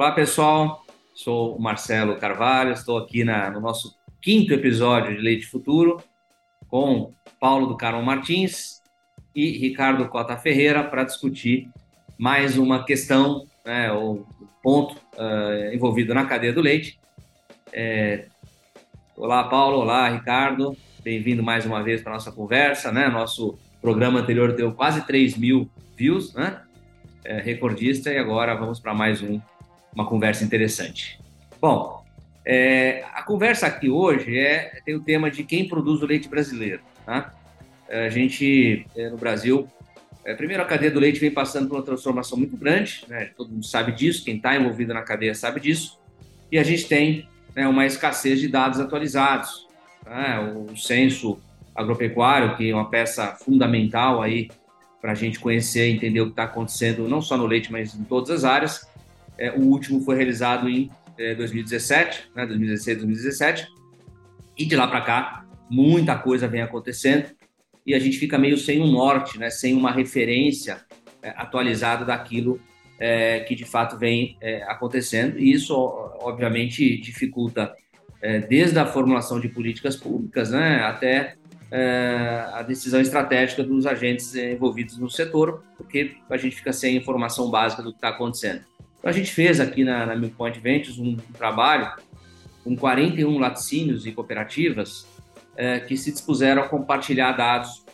Olá, pessoal. Sou o Marcelo Carvalho, estou aqui na, no nosso quinto episódio de Leite Futuro com Paulo do Carmo Martins e Ricardo Cota Ferreira para discutir mais uma questão, né, ou ponto uh, envolvido na cadeia do leite. É... Olá, Paulo. Olá, Ricardo. Bem-vindo mais uma vez para nossa conversa. Né? Nosso programa anterior deu quase 3 mil views, né? É, recordista, e agora vamos para mais um uma conversa interessante. Bom, é, a conversa aqui hoje é, tem o tema de quem produz o leite brasileiro. Tá? A gente, é, no Brasil, é, primeiro a cadeia do leite vem passando por uma transformação muito grande, né? todo mundo sabe disso, quem está envolvido na cadeia sabe disso, e a gente tem né, uma escassez de dados atualizados. Tá? O censo agropecuário, que é uma peça fundamental aí para a gente conhecer e entender o que está acontecendo, não só no leite, mas em todas as áreas, é, o último foi realizado em é, 2017, né, 2016, 2017. E de lá para cá, muita coisa vem acontecendo e a gente fica meio sem um norte, né, sem uma referência é, atualizada daquilo é, que de fato vem é, acontecendo. E isso, obviamente, dificulta é, desde a formulação de políticas públicas né, até a decisão estratégica dos agentes envolvidos no setor, porque a gente fica sem informação básica do que está acontecendo. Então, a gente fez aqui na, na Milpoint Ventures um, trabalho com 41 laticínios e cooperativas é, que se dispuseram a compartilhar dados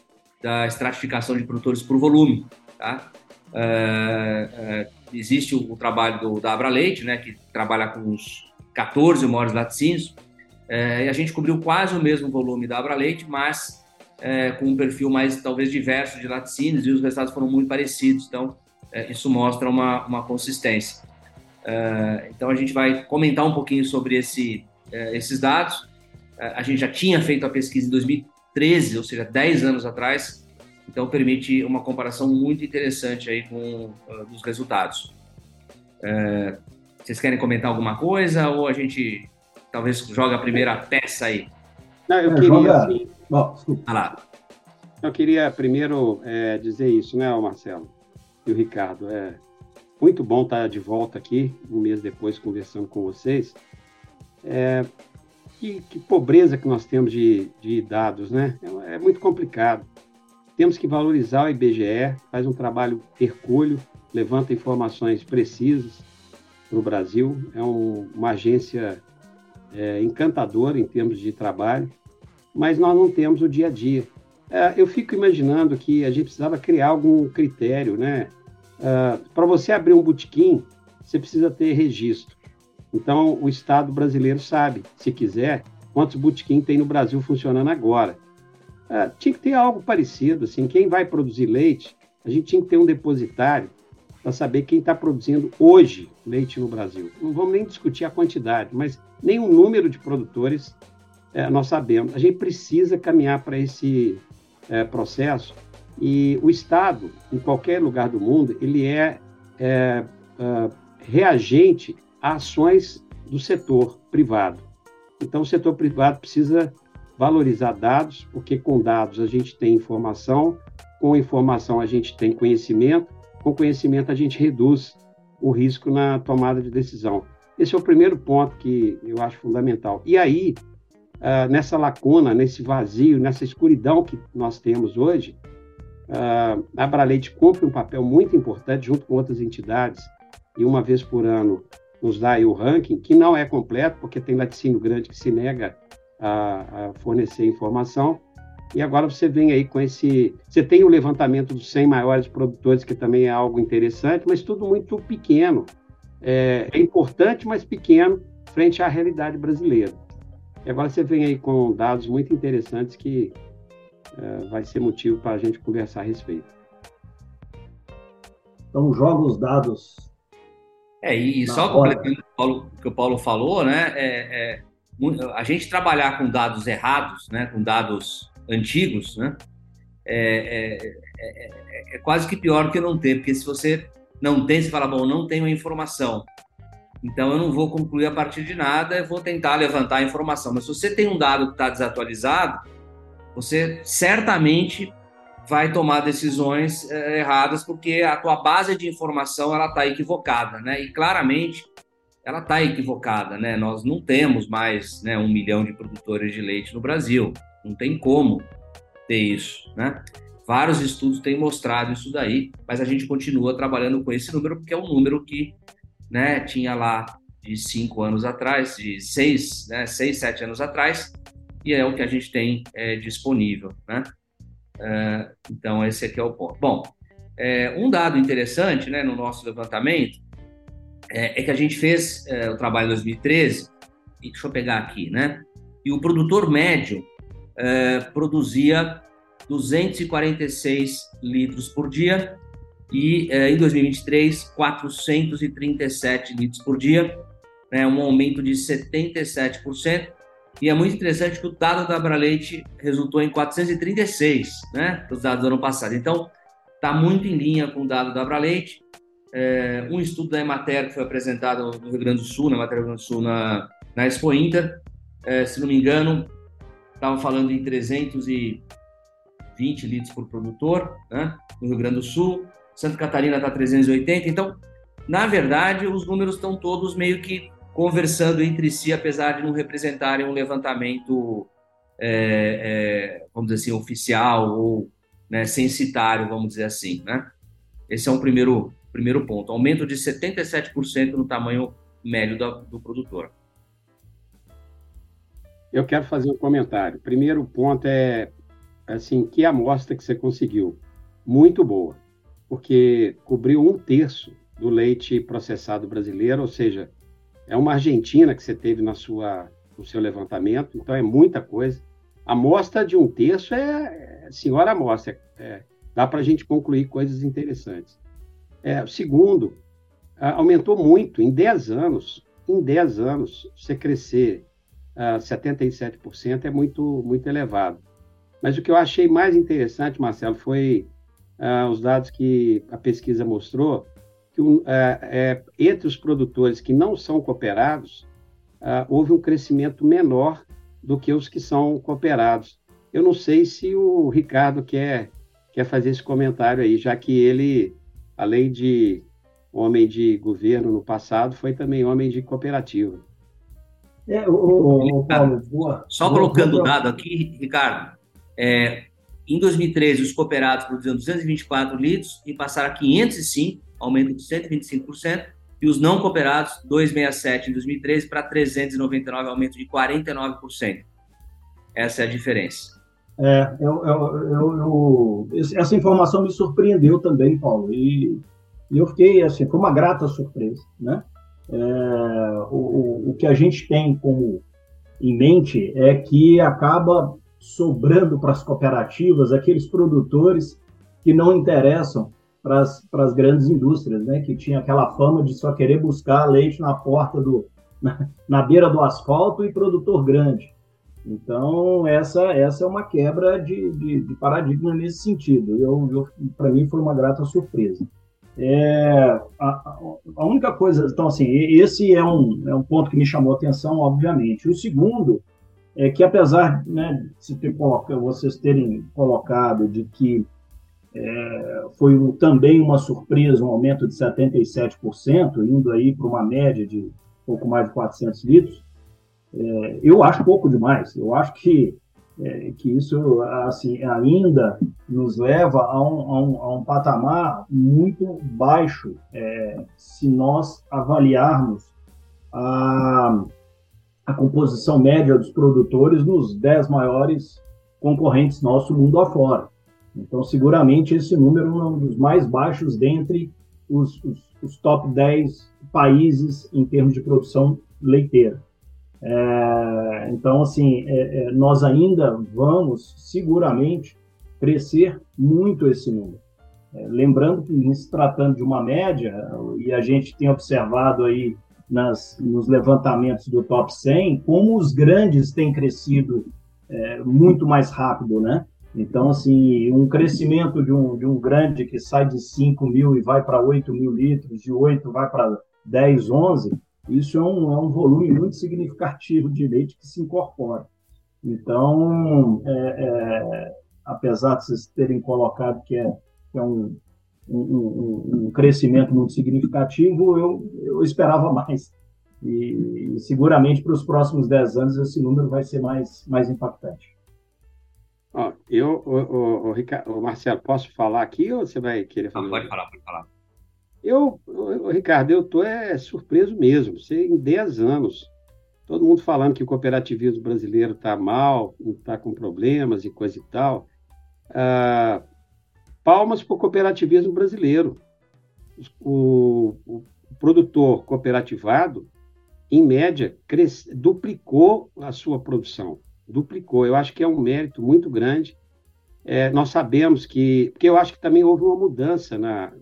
da estratificação de produtores por volume. Tá? É, é, existe o, o, trabalho do, da Abra Leite, né, que trabalha com os 14 maiores laticínios, é, e a gente cobriu quase o mesmo volume da Abra Leite, mas é, com um perfil mais, talvez, diverso de laticínios, e os resultados foram muito parecidos. Então, isso mostra uma, uma consistência. É, então a gente vai comentar um pouquinho sobre esse, é, esses dados. a gente já tinha feito a pesquisa em 2013, ou seja, 10 anos atrás, então permite uma comparação muito interessante aí com os resultados. vocês querem comentar alguma coisa ou a gente talvez joga a primeira peça aí? Não, eu queria. Assim... Ah lá. Eu queria primeiro é, dizer isso, né, Marcelo? E o Ricardo. É muito bom estar de volta aqui, um mês depois, conversando com vocês. É, que, que, pobreza que nós temos de, de dados, né? É, é, muito complicado. Temos que valorizar o IBGE, faz um trabalho hercúleo, levanta informações precisas para o Brasil. É um, uma agência é, encantadora em termos de trabalho, mas nós não temos o dia a dia. É, eu fico imaginando que a gente precisava criar algum critério, né? Uh, Para você abrir um botequim, você precisa ter registro. Então, o Estado brasileiro sabe, se quiser, quantos botequim tem no Brasil funcionando agora. Uh, tinha que ter algo parecido, assim, quem vai produzir leite, a gente tinha que ter um depositário para saber quem está produzindo hoje leite no Brasil. Não vamos nem discutir a quantidade, mas nem o número de produtores é, nós sabemos. A gente precisa caminhar para esse é, processo e o Estado, em qualquer lugar do mundo, ele é, é, é reagente a ações do setor privado. Então, o setor privado precisa valorizar dados, porque com dados a gente tem informação, com informação a gente tem conhecimento, com conhecimento a gente reduz o risco na tomada de decisão. Esse é o primeiro ponto que eu acho fundamental. E aí, uh, nessa lacuna, nesse vazio, nessa escuridão que nós temos hoje, a Abraleite cumpre um papel muito importante junto com outras entidades e uma vez por ano nos dá o ranking, que não é completo, porque tem laticínio grande que se nega a, a, fornecer informação. E agora você vem aí com esse. Você tem o levantamento dos 100 maiores produtores, que também é algo interessante, mas tudo muito pequeno. É, é importante, mas pequeno, frente à realidade brasileira. E agora você vem aí com dados muito interessantes que vai ser motivo para a gente conversar a respeito. Então, joga os dados. É, e só completando o que o Paulo falou, né? É, é, a gente trabalhar com dados errados, né? Com dados antigos, né? É, é, é, é, quase que pior que não ter, porque se você não tem, você fala, bom, não tenho a informação, então eu não vou concluir a partir de nada, eu vou tentar levantar a informação. Mas se você tem um dado que está desatualizado, você certamente vai tomar decisões é, erradas porque a tua base de informação ela está equivocada, né? E claramente ela está equivocada, né? Nós não temos mais né, um milhão de produtores de leite no Brasil, não tem como ter isso, né? Vários estudos têm mostrado isso daí, mas a gente continua trabalhando com esse número porque é um número que, né, tinha lá de cinco anos atrás, de seis, né, seis, sete anos atrás, e é o que a gente tem é, disponível, né? É, então esse aqui é o ponto. Bom, é, um dado interessante, né, no nosso levantamento é, é que a gente fez é, o trabalho em 2013, e deixa eu pegar aqui, né? E o produtor médio é, produzia 246 litros por dia e em 2023 437 litros por dia, né, um aumento de 77%. E é muito interessante que o dado da Abraleite resultou em 436, né, os dados do ano passado. Então, está muito em linha com o dado da Abraleite é, um estudo da Emater que foi apresentado no Rio Grande do Sul, na do Rio Grande do Sul, na, na Expo Inter, é, se não me engano, estava falando em 320 litros por produtor, né, no Rio Grande do Sul, Santa Catarina está 380, então, na verdade, os números estão todos meio que conversando entre si, apesar de não representarem um levantamento, é, é, vamos dizer assim, oficial ou né, censitário, vamos dizer assim, né? Esse é um primeiro Primeiro ponto, aumento de 77% no tamanho médio do, do produtor. Eu quero fazer um comentário. Primeiro ponto é assim, que amostra que você conseguiu? Muito boa, porque cobriu um terço do leite processado brasileiro, ou seja, é uma Argentina que você teve na sua, no seu levantamento, então é muita coisa. A amostra de um terço é, é senhora amostra, é, dá para a gente concluir coisas interessantes. É, segundo, aumentou muito em 10 anos. Em 10 anos, você crescer uh, 77% é muito, muito elevado. Mas o que eu achei mais interessante, Marcelo, foi uh, os dados que a pesquisa mostrou, que uh, é, entre os produtores que não são cooperados, uh, houve um crescimento menor do que os que são cooperados. Eu não sei se o Ricardo quer, quer fazer esse comentário aí, já que ele além de homem de governo no passado, foi também homem de cooperativa. É, o, o, o Paulo, boa, Só boa, colocando o dado aqui, Ricardo, é, em 2013 os cooperados produziam 224 litros e passaram a 505, aumento de 125%, e os não cooperados 267 em 2013 para 399, aumento de 49%. Essa é a diferença. É, eu, eu, eu, essa informação me surpreendeu também, Paulo, e, eu fiquei, assim, foi uma grata surpresa, né? É, o, o que a gente tem como em mente é que acaba sobrando para as cooperativas aqueles produtores que não interessam para as grandes indústrias, né? Que tinha aquela fama de só querer buscar leite na porta do na, na beira do asfalto e produtor grande. Então, essa, essa é uma quebra de, de, de paradigma nesse sentido. Eu, eu Para mim, foi uma grata surpresa. É, a, a, única coisa, então, assim, esse é um, é um ponto que me chamou a atenção, obviamente. O segundo é que, apesar né, ter, vocês terem colocado de que é, foi um, também uma surpresa, um aumento de 77%, indo aí para uma média de pouco mais de 400 litros, é, eu acho pouco demais. Eu acho que, é, que isso assim, ainda nos leva a um, a um, a um patamar muito baixo é, se nós avaliarmos a, a composição média dos produtores nos 10 maiores concorrentes nosso mundo afora. Então, seguramente, esse número é um dos mais baixos dentre os, os, os top 10 países em termos de produção leiteira. É, então, assim, é, é, nós ainda vamos seguramente crescer muito esse número. É, lembrando que, se tratando de uma média, e a gente tem observado aí nas, nos levantamentos do top 100, como os grandes têm crescido é, muito mais rápido, né? Então, assim, um crescimento de um, de um grande que sai de 5 mil e vai para 8 mil litros, de 8 vai para 10, 11, isso é um, é um volume muito significativo de leite que se incorpora. Então, é, é, apesar de vocês terem colocado que é, que é um, um, um, crescimento muito significativo, eu, eu esperava mais. E, e seguramente para os próximos 10 anos esse número vai ser mais, mais impactante. Ó, eu, o, o, Ricardo, o Marcelo, posso falar aqui ou você vai querer falar? Não, pode falar, pode falar. Eu, o, Ricardo, eu estou é, surpreso mesmo. Você, em 10 anos, todo mundo falando que o cooperativismo brasileiro está mal, está com problemas e coisa e tal. Ah, palmas para o cooperativismo brasileiro. O, o, produtor cooperativado, em média, cresce, duplicou a sua produção. Duplicou. Eu acho que é um mérito muito grande. É, nós sabemos que. Porque eu acho que também houve uma mudança na.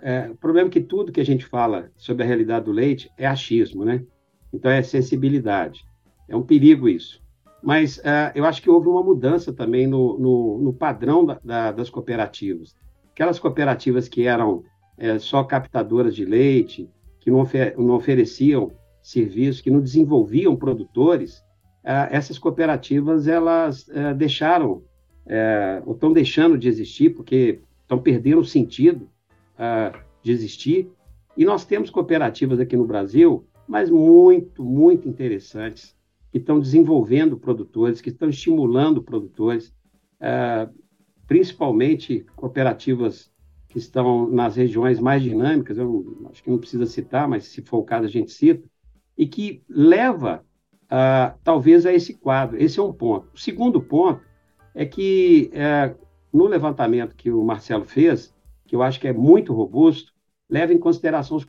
É, o problema é que tudo que a gente fala sobre a realidade do leite é achismo, né? Então é sensibilidade. É um perigo isso. Mas uh, eu acho que houve uma mudança também no, no, no padrão da, da, das cooperativas. Aquelas cooperativas que eram é, só captadoras de leite, que não, ofer não ofereciam serviços, que não desenvolviam produtores, essas cooperativas elas uh, deixaram, ou estão deixando de existir, porque estão perdendo o sentido de existir. E nós temos cooperativas aqui no Brasil mas muito, muito interessantes, que estão desenvolvendo produtores, que estão estimulando produtores, é, principalmente cooperativas que estão nas regiões mais dinâmicas, eu acho que não precisa citar, mas se for o caso a gente cita, e que leva uh, talvez a esse quadro. Esse é um ponto. O segundo ponto é que uh, no levantamento que o Marcelo fez, que eu acho que é muito robusto, leva em consideração os,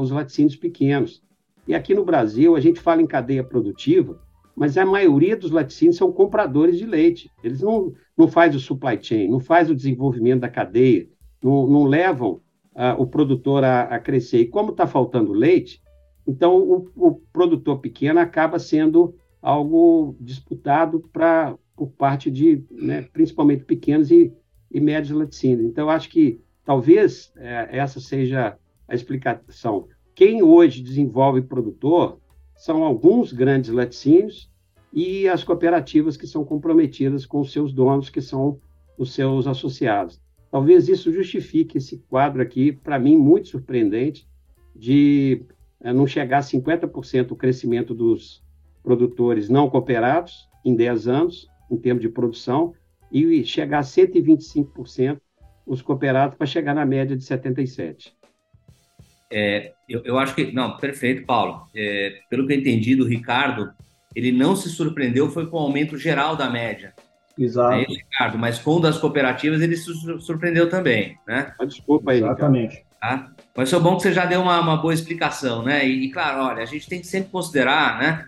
os laticínios pequenos. E aqui no Brasil, a gente fala em cadeia produtiva, mas a maioria dos laticínios são compradores de leite. Eles não, não fazem o supply chain, não fazem o desenvolvimento da cadeia, não, não levam uh, o produtor a, a, crescer. E como está faltando leite, então o, o, produtor pequeno acaba sendo algo disputado pra, por parte de, né, principalmente pequenos e, e médios laticínios. Então, acho que talvez é, essa seja a explicação. Quem hoje desenvolve produtor são alguns grandes laticínios e as cooperativas que são comprometidas com os seus donos, que são os seus associados. Talvez isso justifique esse quadro aqui, para mim, muito surpreendente, de não chegar a 50% o crescimento dos produtores não cooperados em 10 anos, em termos de produção, e chegar a 125% os cooperados para chegar na média de 77%. É, eu, eu, acho que. Não, perfeito, Paulo. É, pelo que eu entendi do Ricardo, ele não se surpreendeu, foi com o aumento geral da média. Exato. É Ricardo, mas com o das cooperativas ele se surpreendeu também, né? Ah, desculpa aí, Exatamente. Tá? Mas foi bom que você já deu uma, uma boa explicação, né? E, e, claro, olha, a gente tem que sempre considerar, né,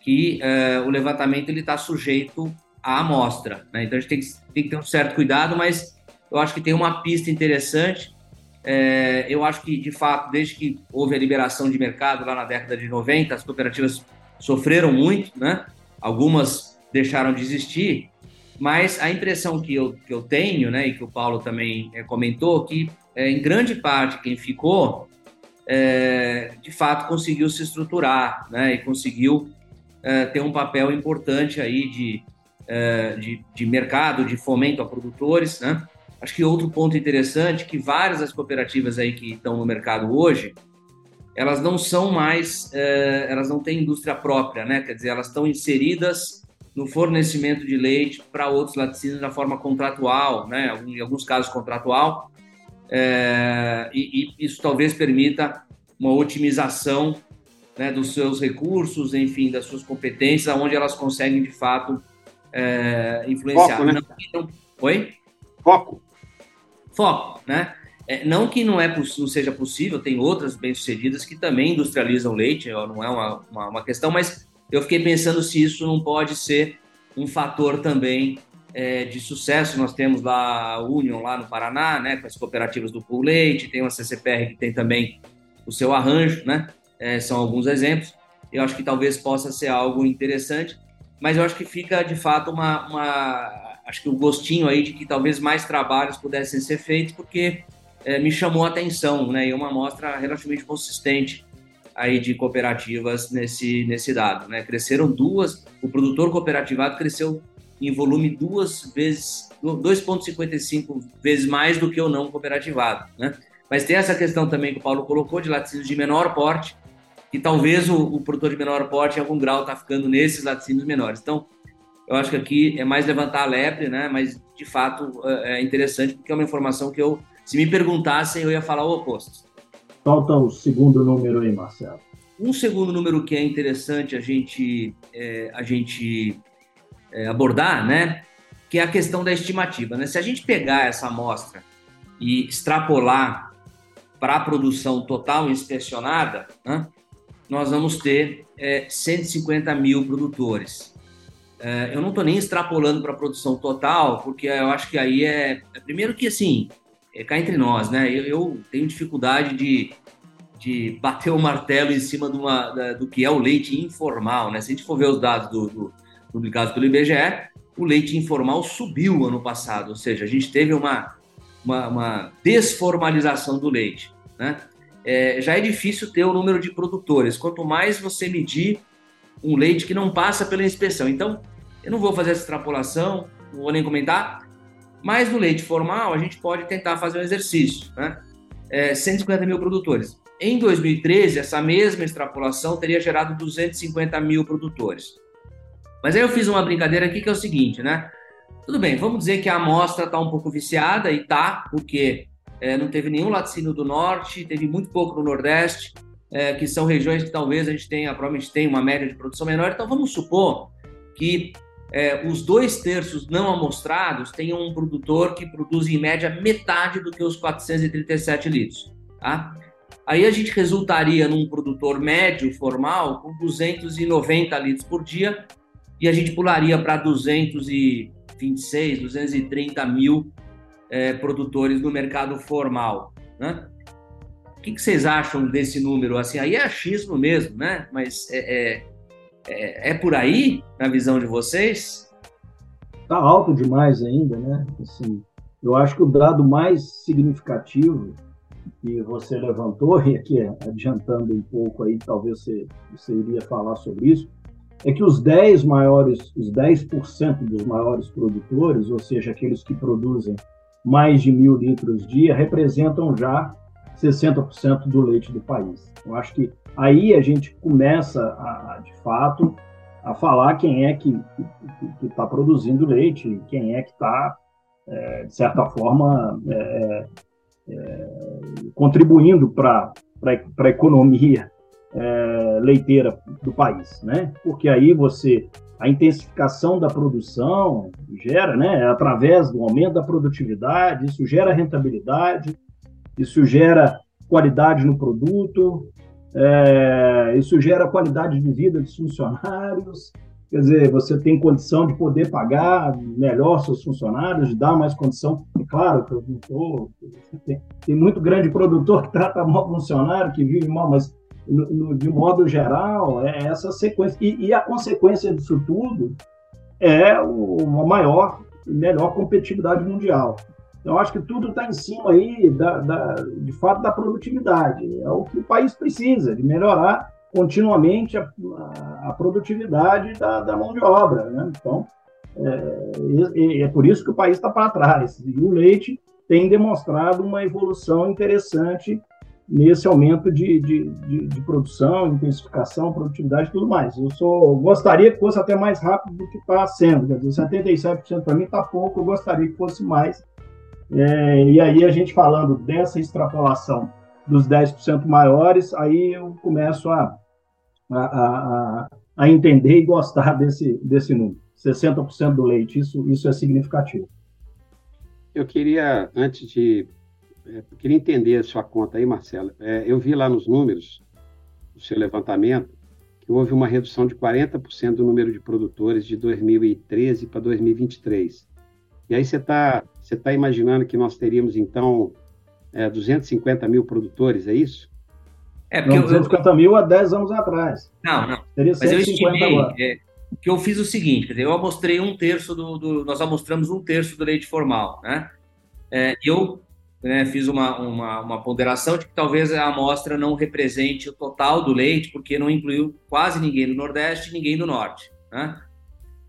que uh, o levantamento ele está sujeito à amostra, né? Então a gente tem que, tem que ter um certo cuidado, mas eu acho que tem uma pista interessante é, eu acho que, de fato, desde que houve a liberação de mercado lá na década de 90, as cooperativas sofreram muito, né? Algumas deixaram de existir, mas a impressão que eu, que eu tenho, né, e que o Paulo também é, comentou, que é, em grande parte quem ficou, é, de fato, conseguiu se estruturar, né, e conseguiu é, ter um papel importante aí de, é, de, de mercado, de fomento a produtores, né? Acho que outro ponto interessante que várias das cooperativas aí que estão no mercado hoje, elas não são mais, é, elas não têm indústria própria, né? Quer dizer, elas estão inseridas no fornecimento de leite para outros laticínios da forma contratual, né? Em alguns casos contratual, é, e, e, isso talvez permita uma otimização né, dos seus recursos, enfim, das suas competências, onde elas conseguem de fato é, influenciar. Foco, né? não, não, oi? Foco foco, né? É, não que não, é, não seja possível, tem outras bem-sucedidas que também industrializam leite, não é uma, uma, uma, questão, mas eu fiquei pensando se isso não pode ser um fator também é, de sucesso. Nós temos lá a Union, lá no Paraná, né, com as cooperativas do Pool Leite, tem uma CCPR que tem também o seu arranjo, né? É, são alguns exemplos. Eu acho que talvez possa ser algo interessante, mas eu acho que fica de fato uma, uma acho que o gostinho aí de que talvez mais trabalhos pudessem ser feitos, porque é, me chamou a atenção, né? E uma amostra relativamente consistente aí de cooperativas nesse, nesse dado, né? Cresceram duas, o produtor cooperativado cresceu em volume duas vezes, 2,55 vezes mais do que o não cooperativado, né? Mas tem essa questão também que o Paulo colocou de laticínios de menor porte, que talvez o, o produtor de menor porte, em algum grau, está ficando nesses laticínios menores. Então, eu acho que aqui é mais levantar a lebre, né? Mas, de fato, é, é interessante, porque é uma informação que eu, se me perguntassem, eu ia falar o oposto. Falta o segundo número aí, Marcelo. Um segundo número que é interessante a gente, é, a gente é, abordar, né? Que é a questão da estimativa. Né? Se a gente pegar essa amostra e extrapolar para a produção total inspecionada, né? nós vamos ter é, 150 mil produtores. É, eu não estou nem extrapolando para a produção total, porque eu acho que aí é, é primeiro que assim, é cá entre nós, né? Eu, eu tenho dificuldade de, de bater o martelo em cima de uma, da, do que é o leite informal, né? Se a gente for ver os dados do, do, publicados pelo IBGE, o leite informal subiu ano passado, ou seja, a gente teve uma, uma, uma desformalização do leite, né? É, já é difícil ter o número de produtores. Quanto mais você medir um leite que não passa pela inspeção. Então, eu não vou fazer essa extrapolação, não vou nem comentar, mas no leite formal, a gente pode tentar fazer um exercício, né? É, 150 mil produtores. Em 2013, essa mesma extrapolação teria gerado 250 mil produtores. Mas aí eu fiz uma brincadeira aqui que é o seguinte, né? Tudo bem, vamos dizer que a amostra está um pouco viciada, e tá, porque é, não teve nenhum laticínio do norte, teve muito pouco no nordeste, é, que são regiões que talvez a gente tenha, provavelmente tem uma média de produção menor. Então vamos supor que é, os dois terços não amostrados tenham um produtor que produz em média metade do que os 437 litros. Tá? Aí a gente resultaria num produtor médio formal com 290 litros por dia e a gente pularia para 226, 230 mil é, produtores no mercado formal. Né? O que, que, vocês acham desse número? Assim, aí é achismo mesmo, né? Mas é, é é, é por aí, na visão de vocês? Está alto demais ainda, né? Assim, eu acho que o dado mais significativo que você levantou, e aqui adiantando um pouco aí, talvez você, você iria falar sobre isso, é que os 10 maiores, os 10% dos maiores produtores, ou seja, aqueles que produzem mais de mil litros dia, representam já 60% do leite do país. Eu acho que aí a gente começa, a, de fato, a falar quem é que está produzindo leite, quem é que está, é, de certa forma, é, é, é contribuindo para a economia é, leiteira do país, né? Porque aí você a intensificação da produção gera, né, através do aumento da produtividade, isso gera rentabilidade, isso gera qualidade no produto, é, isso gera qualidade de vida dos funcionários, quer dizer, você tem condição de poder pagar melhor seus funcionários, de dar mais condição. E claro, tô, tem, tem, muito grande produtor que trata mal funcionário, que vive mal, mas no, no, de modo geral, é essa sequência. E, e a consequência disso tudo é o, uma maior e melhor competitividade mundial. Então, acho que tudo está em cima aí, da, da, de fato, da produtividade. É o que o país precisa, de melhorar continuamente a, a, produtividade da, da, mão de obra. Né? Então, é, é, por isso que o país está para trás. E o leite tem demonstrado uma evolução interessante nesse aumento de, de, de, de produção, intensificação, produtividade e tudo mais. Eu só gostaria que fosse até mais rápido do que está sendo. Quer dizer, 77% para mim está pouco, eu gostaria que fosse mais é, e aí a gente falando dessa extrapolação dos 10% maiores, aí eu começo a, a, a, a, entender e gostar desse, desse número. 60% do leite, isso, isso é significativo. Eu queria, antes de. É, queria entender a sua conta aí, Marcelo. É, eu vi lá nos números, do seu levantamento, que houve uma redução de 40% do número de produtores de 2013 para 2023. E aí você está você tá imaginando que nós teríamos, então, é, 250 mil produtores, é isso? É, porque não, 250 eu... mil há 10 anos atrás. Não, não. Teria Mas eu estimei é, que eu fiz o seguinte, quer dizer, eu amostrei um terço do, do Nós amostramos um terço do leite formal, né? É, eu né, fiz uma, uma, uma, ponderação de que talvez a amostra não represente o total do leite, porque não incluiu quase ninguém do Nordeste e ninguém do Norte. Né?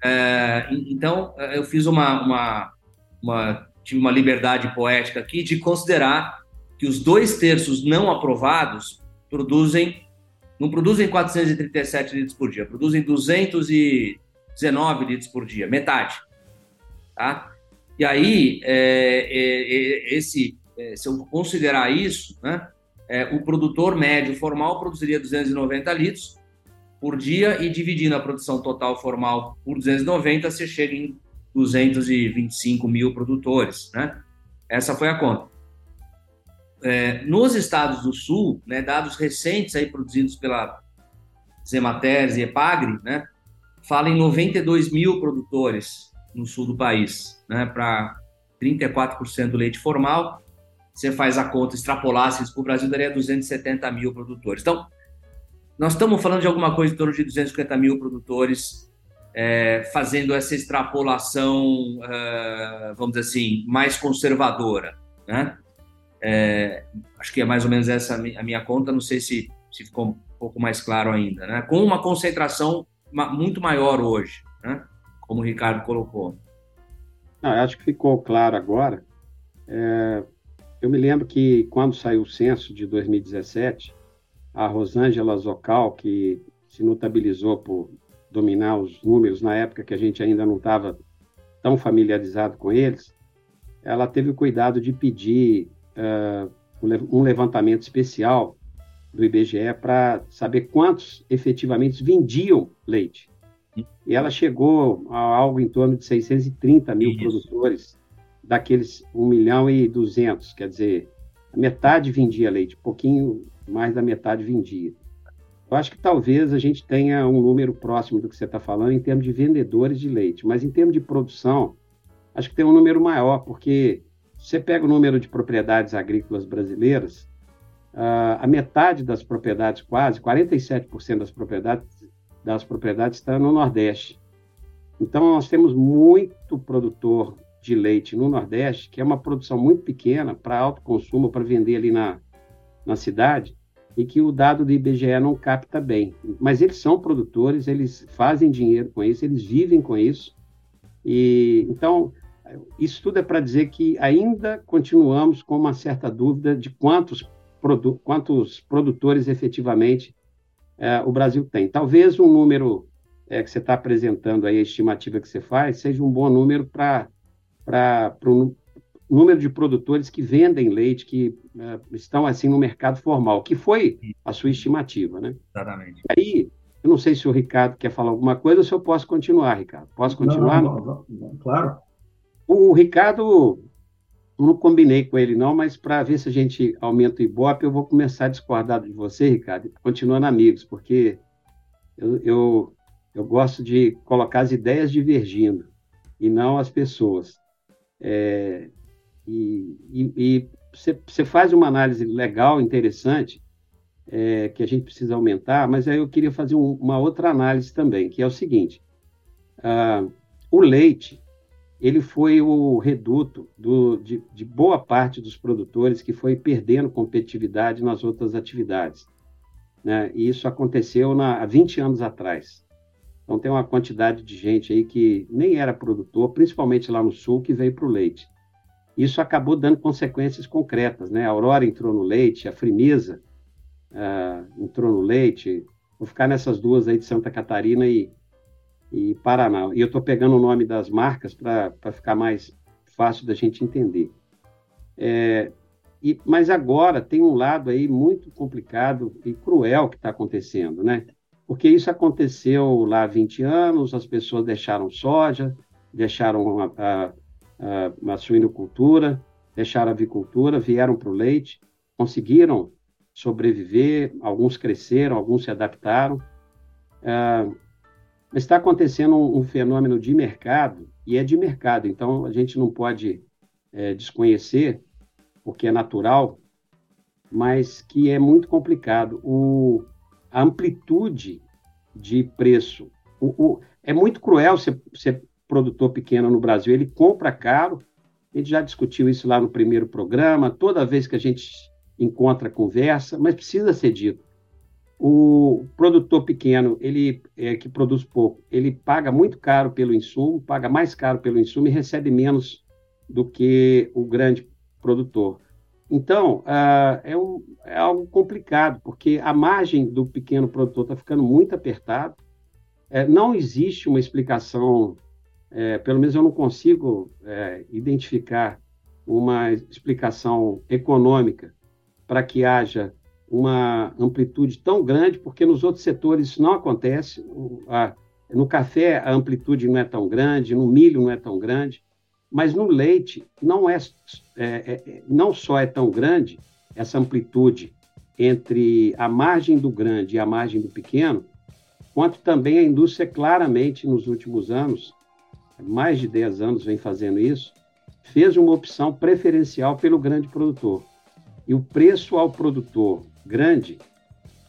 É, então, é, eu fiz uma, uma, uma, tive uma liberdade poética aqui de considerar que os dois terços não aprovados produzem não produzem 437 litros por dia, produzem 219 litros por dia, metade. Tá? E aí, é, é, é, esse, se eu considerar isso, né, é, o produtor médio formal produziria 290 litros por dia e dividindo a produção total formal por 290, você chega em 225 mil produtores. Né? Essa foi a conta. É, nos estados do Sul, né, dados recentes aí produzidos pela Zemateres e Epagri, né, fala em 92 mil produtores no sul do país, né, para 34% do leite formal. Você faz a conta, extrapolasse isso para o Brasil, daria 270 mil produtores. Então, nós estamos falando de alguma coisa em torno de 250 mil produtores é, fazendo essa extrapolação, uh, vamos dizer assim, mais conservadora, né? É, acho que é mais ou menos essa a minha conta, não sei se, se ficou um pouco mais claro ainda, né? Com uma concentração muito maior hoje, né? Como o Ricardo colocou. Não, acho que ficou claro agora. É, eu me lembro que quando saiu o censo de 2017, a Rosângela Zocal, que se notabilizou por dominar os números na época que a gente ainda não estava tão familiarizado com eles, ela teve o cuidado de pedir uh, um levantamento especial do IBGE para saber quantos efetivamente vendiam leite. E ela chegou a algo em torno de 630 mil Isso. produtores daqueles 1 milhão e 200, quer dizer, metade vendia leite, pouquinho mais da metade vendia. Eu acho que talvez a gente tenha um número próximo do que você está falando em termos de vendedores de leite, mas em termos de produção, acho que tem um número maior, porque você pega o número de propriedades agrícolas brasileiras, uh, a metade das propriedades, quase 47% das propriedades, das propriedades está no Nordeste. Então, nós temos muito produtor de leite no Nordeste, que é uma produção muito pequena para alto consumo, para vender ali na, na cidade, e que o dado do IBGE não capta bem. Mas eles são produtores, eles fazem dinheiro com isso, eles vivem com isso. E então isso tudo é para dizer que ainda continuamos com uma certa dúvida de quantos, produ quantos produtores efetivamente é, o Brasil tem. Talvez um número é, que você está apresentando aí, a estimativa que você faz, seja um bom número para o número de produtores que vendem leite, que é, estão assim no mercado formal, que foi a sua estimativa, né? Exatamente. Aí, eu não sei se o Ricardo quer falar alguma coisa ou se eu posso continuar, Ricardo. Posso continuar? Não, não, não, claro. O Ricardo, não combinei com ele não, mas para ver se a gente aumenta o Ibope, eu vou começar a discordar de você, Ricardo, continuando amigos, porque eu, eu, eu gosto de colocar as ideias divergindo e não as pessoas. É, e, você, você, faz uma análise legal, interessante, é, que a gente precisa aumentar, mas aí eu queria fazer um, uma outra análise também, que é o seguinte: ah, o leite ele foi o reduto do, de, de, boa parte dos produtores que foi perdendo competitividade nas outras atividades. Né? E isso aconteceu na, há 20 anos atrás. Então, tem uma quantidade de gente aí que nem era produtor, principalmente lá no sul, que veio para o leite. Isso acabou dando consequências concretas. Né? A Aurora entrou no leite, a Frimeza uh, entrou no leite. Vou ficar nessas duas aí de Santa Catarina e, e Paraná. E eu estou pegando o nome das marcas para ficar mais fácil da gente entender. É, e, mas agora tem um lado aí muito complicado e cruel que está acontecendo, né? Porque isso aconteceu lá há 20 anos, as pessoas deixaram soja, deixaram a, a, a, suinocultura, deixaram a avicultura, vieram para o leite, conseguiram sobreviver, alguns cresceram, alguns se adaptaram. Ah, está acontecendo um, um, fenômeno de mercado, e é de mercado, então a gente não pode é, desconhecer, porque é natural, mas que é muito complicado. O, a amplitude de preço. O, o, é muito cruel ser, ser produtor pequeno no Brasil, ele compra caro, a gente já discutiu isso lá no primeiro programa, toda vez que a gente encontra conversa, mas precisa ser dito. O produtor pequeno, ele é, que produz pouco, ele paga muito caro pelo insumo, paga mais caro pelo insumo e recebe menos do que o grande produtor. Então, uh, é, um, é, algo complicado, porque a margem do pequeno produtor está ficando muito apertada. É, não existe uma explicação, é, pelo menos eu não consigo é, identificar uma explicação econômica para que haja uma amplitude tão grande, porque nos outros setores isso não acontece. No café a amplitude não é tão grande, no milho não é tão grande. Mas no leite não é, é, é, não só é tão grande essa amplitude entre a margem do grande e a margem do pequeno, quanto também a indústria claramente nos últimos anos, mais de 10 anos vem fazendo isso, fez uma opção preferencial pelo grande produtor. E o preço ao produtor grande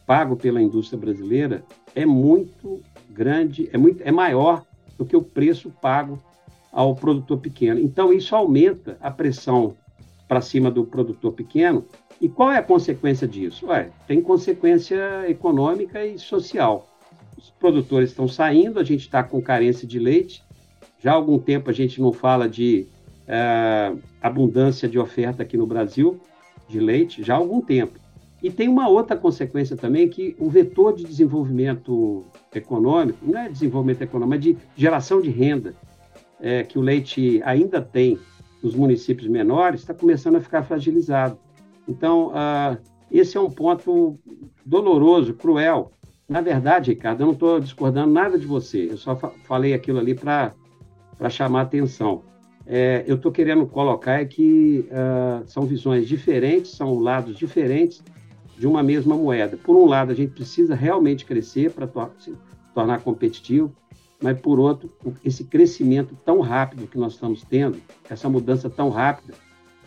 pago pela indústria brasileira é muito grande, é muito é maior do que o preço pago ao produtor pequeno. Então, isso aumenta a pressão para cima do produtor pequeno. E qual é a consequência disso? Ué, tem consequência econômica e social. Os produtores estão saindo, a gente está com carência de leite. Já há algum tempo a gente não fala de é, abundância de oferta aqui no Brasil de leite, já há algum tempo. E tem uma outra consequência também, que o vetor de desenvolvimento econômico, não é desenvolvimento econômico, mas de geração de renda, é, que o leite ainda tem nos municípios menores está começando a ficar fragilizado. Então, uh, esse é um ponto doloroso, cruel. Na verdade, Ricardo, eu não estou discordando nada de você, eu só fa falei aquilo ali para chamar atenção. É, eu estou querendo colocar é que uh, são visões diferentes, são lados diferentes de uma mesma moeda. Por um lado, a gente precisa realmente crescer para to se tornar competitivo, mas por outro, esse crescimento tão rápido que nós estamos tendo, essa mudança tão rápida,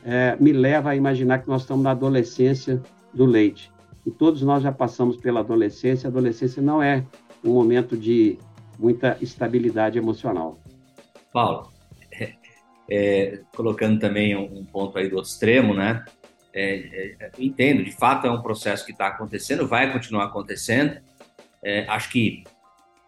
é, me leva a imaginar que nós estamos na adolescência do leite. E todos nós já passamos pela adolescência. A adolescência não é um momento de muita estabilidade emocional. Paulo, é, é, colocando também um, ponto aí do extremo, né? É, é entendo, de fato é um processo que está acontecendo, vai continuar acontecendo. É, acho que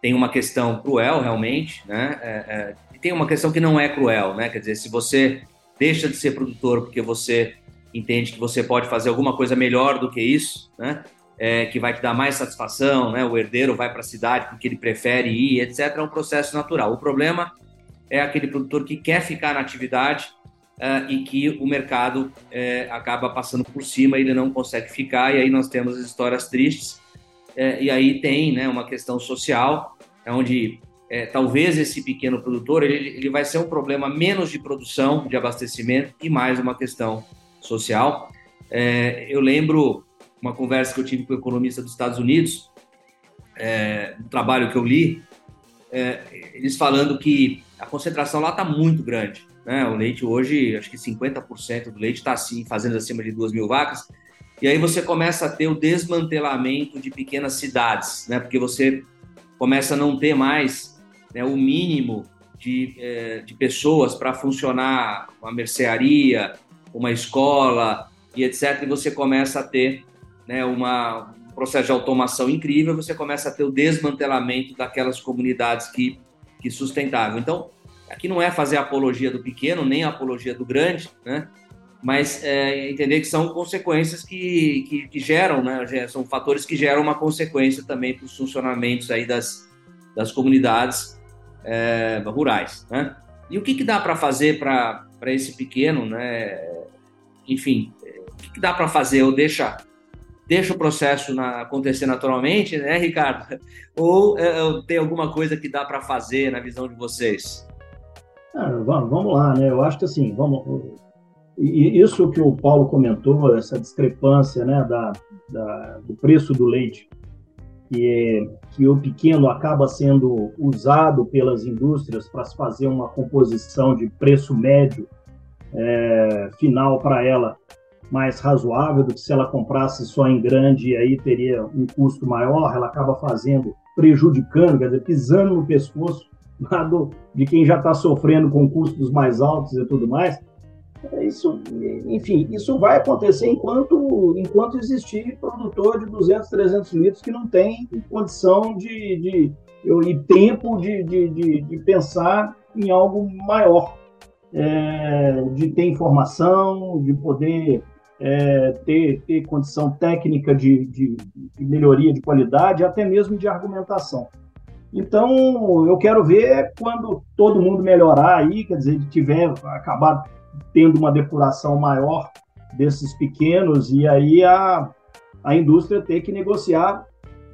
tem uma questão cruel realmente, né? É, é, e tem uma questão que não é cruel, né? Quer dizer, se você deixa de ser produtor porque você entende que você pode fazer alguma coisa melhor do que isso, né? É, que vai te dar mais satisfação, né? O herdeiro vai para a cidade porque ele prefere ir, etc. É um processo natural. O problema é aquele produtor que quer ficar na atividade uh, e que o mercado uh, acaba passando por cima ele não consegue ficar. E aí nós temos as histórias tristes é, e aí tem né, uma questão social, onde é, talvez esse pequeno produtor ele, ele vai ser um problema menos de produção, de abastecimento e mais uma questão social. É, eu lembro uma conversa que eu tive com o economista dos Estados Unidos, é, um trabalho que eu li, é, eles falando que a concentração lá está muito grande. Né? O leite hoje, acho que 50% do leite está assim, fazendo acima de 2 mil vacas, e aí você começa a ter o desmantelamento de pequenas cidades, né? Porque você começa a não ter mais né, o mínimo de, é, de pessoas para funcionar uma mercearia, uma escola e etc. E você começa a ter né, uma, um processo de automação incrível, você começa a ter o desmantelamento daquelas comunidades que, que sustentavam. Então, aqui não é fazer apologia do pequeno, nem apologia do grande, né? Mas é, entender que são consequências que, que, que, geram, né? São fatores que geram uma consequência também para os funcionamentos aí das, das comunidades é, rurais, né? E o que, que dá para fazer para esse pequeno, né? Enfim, o que, que dá para fazer? Ou deixa, deixa o processo na, acontecer naturalmente, né, Ricardo? Ou é, tem alguma coisa que dá para fazer na visão de vocês? Ah, vamos lá, né? Eu acho que assim, vamos e isso que o Paulo comentou, essa discrepância né, da, da, do preço do leite, que, que o pequeno acaba sendo usado pelas indústrias para se fazer uma composição de preço médio é, final para ela mais razoável do que se ela comprasse só em grande e aí teria um custo maior, ela acaba fazendo, prejudicando, quer dizer, pisando no pescoço de quem já está sofrendo com custos mais altos e tudo mais. Isso, enfim, isso vai acontecer enquanto, enquanto existir produtor de 200, 300 litros que não tem condição de, de, e tempo de, de, de, de, pensar em algo maior, é, de ter informação, de poder é, ter, ter condição técnica de, de, de, melhoria de qualidade, até mesmo de argumentação. Então, eu quero ver quando todo mundo melhorar aí, quer dizer, tiver acabar tendo uma depuração maior desses pequenos, e aí a, a indústria ter que negociar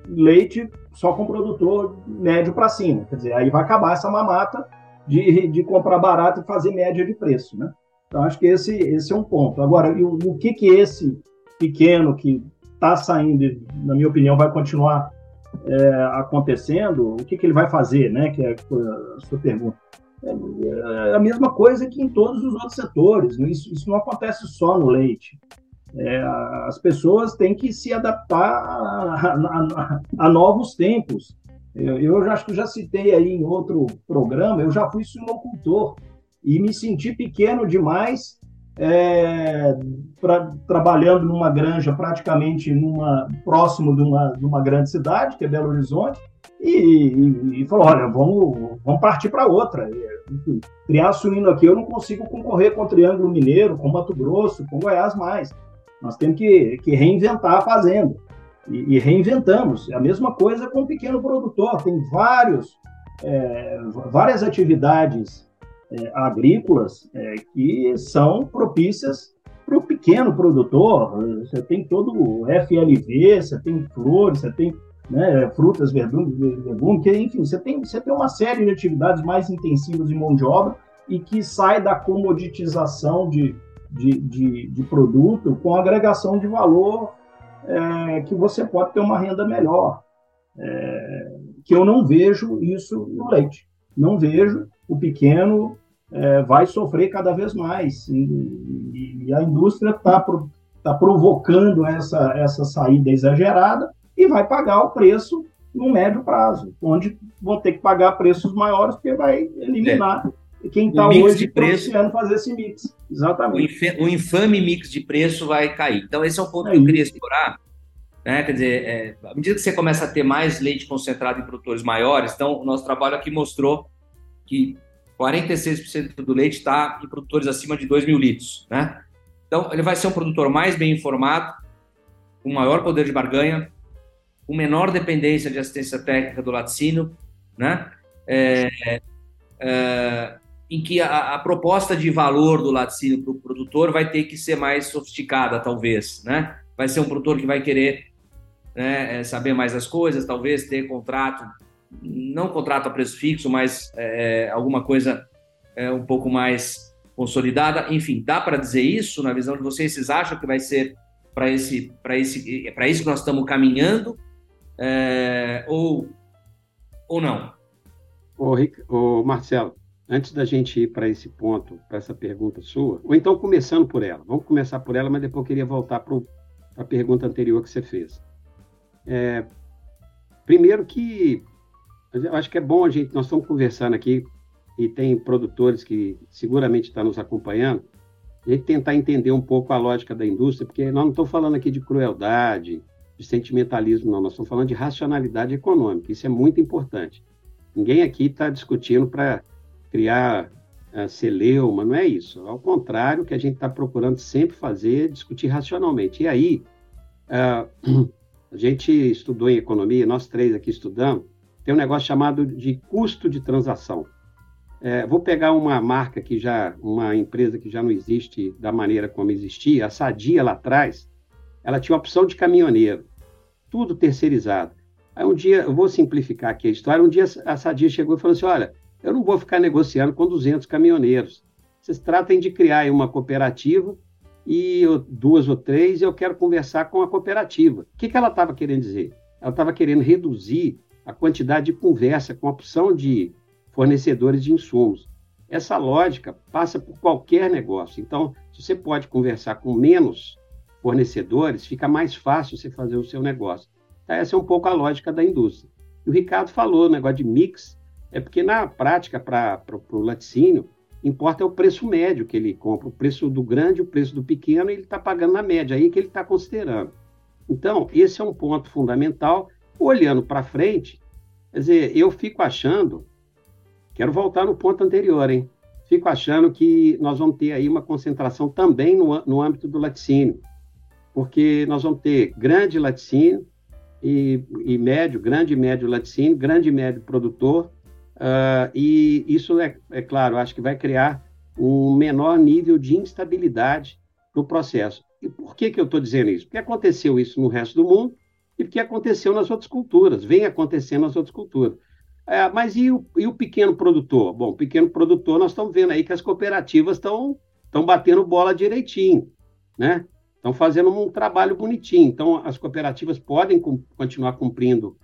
leite só com produtor médio para cima. Quer dizer, aí vai acabar essa mamata de, de comprar barato e fazer média de preço, né? Então, acho que esse, esse é um ponto. Agora, o, o que que esse pequeno que está saindo, na minha opinião, vai continuar é, acontecendo, o que, que ele vai fazer, né? Que é a sua pergunta. É, a mesma coisa que em todos os outros setores. Né? Isso, isso não acontece só no leite. É, as pessoas têm que se adaptar a, a, a, a novos tempos. Eu, eu acho que já citei aí em outro programa, eu já fui suinocultor e me senti pequeno demais é, pra, trabalhando numa granja praticamente numa, próximo de uma, de uma grande cidade, que é Belo Horizonte, e, e, falou, olha, vamos, vamos partir para outra. Enfim, criar suíno aqui eu não consigo concorrer com o Triângulo Mineiro, com Mato Grosso, com Goiás mais. Nós temos que, que reinventar a fazenda. E, e, reinventamos. A mesma coisa com o pequeno produtor. Tem vários, é, várias atividades é, agrícolas é, que são propícias para o pequeno produtor. Você tem todo o FLV, você tem flores, você tem né, frutas, verduras, legumes, que, enfim, você tem, você tem uma série de atividades mais intensivas de mão de obra e que sai da comoditização de, de, de, de produto com agregação de valor é, que você pode ter uma renda melhor. É, que eu não vejo isso no leite. Não vejo o pequeno é, vai sofrer cada vez mais. E, e a indústria está tá provocando essa, essa saída exagerada e vai pagar o preço no médio prazo, onde vão ter que pagar preços maiores, porque vai eliminar é. quem está hoje de preço, fazer esse mix. Exatamente. O, infame mix de preço vai cair. Então, esse é um ponto é que eu queria explorar. Né? Quer dizer, é, à medida que você começa a ter mais leite concentrado em produtores maiores, então, o nosso trabalho aqui mostrou que 46% do leite está em produtores acima de 2 mil litros. Né? Então, ele vai ser um produtor mais bem informado, com maior poder de barganha, com menor dependência de assistência técnica do laticínio, né? É, é, em que a, a, proposta de valor do laticínio para o produtor vai ter que ser mais sofisticada, talvez, né? Vai ser um produtor que vai querer né, é, saber mais as coisas, talvez ter contrato, não contrato a preço fixo, mas é, alguma coisa é, um pouco mais consolidada. Enfim, dá para dizer isso na visão de vocês? Vocês acham que vai ser para esse, para esse, para isso que nós estamos caminhando? É, ou, ou não? Ô, Rick, ô, Marcelo, antes da gente ir para esse ponto, para essa pergunta sua, ou então começando por ela, vamos começar por ela, mas depois eu queria voltar para a pergunta anterior que você fez. É, primeiro que eu acho que é bom a gente, nós estamos conversando aqui e tem produtores que seguramente estão nos acompanhando, a gente tentar entender um pouco a lógica da indústria, porque nós não estamos falando aqui de crueldade, de sentimentalismo, não. Nós estamos falando de racionalidade econômica. Isso é muito importante. Ninguém aqui está discutindo para criar uh, celeuma, não é isso. Ao contrário, o que a gente está procurando sempre fazer é discutir racionalmente. E aí, uh, a gente estudou em economia, nós três aqui estudamos, tem um negócio chamado de custo de transação. É, vou pegar uma marca que já, uma empresa que já não existe da maneira como existia, a Sadia lá atrás, ela tinha opção de caminhoneiro, tudo terceirizado. Aí um dia, eu vou simplificar aqui a história, um dia a Sadia chegou e falou assim, olha, eu não vou ficar negociando com 200 caminhoneiros. Vocês tratem de criar uma cooperativa e eu, duas ou três, eu quero conversar com a cooperativa. O que, que ela estava querendo dizer? Ela estava querendo reduzir a quantidade de conversa com a opção de fornecedores de insumos. Essa lógica passa por qualquer negócio. Então, se você pode conversar com menos fornecedores, fica mais fácil você fazer o seu negócio. Então, essa é um pouco a lógica da indústria. E o Ricardo falou, o negócio de mix, é porque na prática, para o laticínio, importa é o preço médio que ele compra, o preço do grande, o preço do pequeno, ele está pagando na média, aí que ele está considerando. Então, esse é um ponto fundamental. Olhando para frente, quer dizer, eu fico achando, quero voltar no ponto anterior, hein? Fico achando que nós vamos ter aí uma concentração também no, no âmbito do laticínio porque nós vamos ter grande laticínio e, e médio, grande e médio laticínio, grande e médio produtor, uh, e isso, é, é claro, acho que vai criar um menor nível de instabilidade no processo. E por que, que eu estou dizendo isso? Porque aconteceu isso no resto do mundo e porque aconteceu nas outras culturas, vem acontecendo nas outras culturas. É, mas e o, e o, pequeno produtor? Bom, o pequeno produtor, nós estamos vendo aí que as cooperativas estão batendo bola direitinho, né? Estão fazendo um trabalho bonitinho. Então, as cooperativas podem continuar cumprindo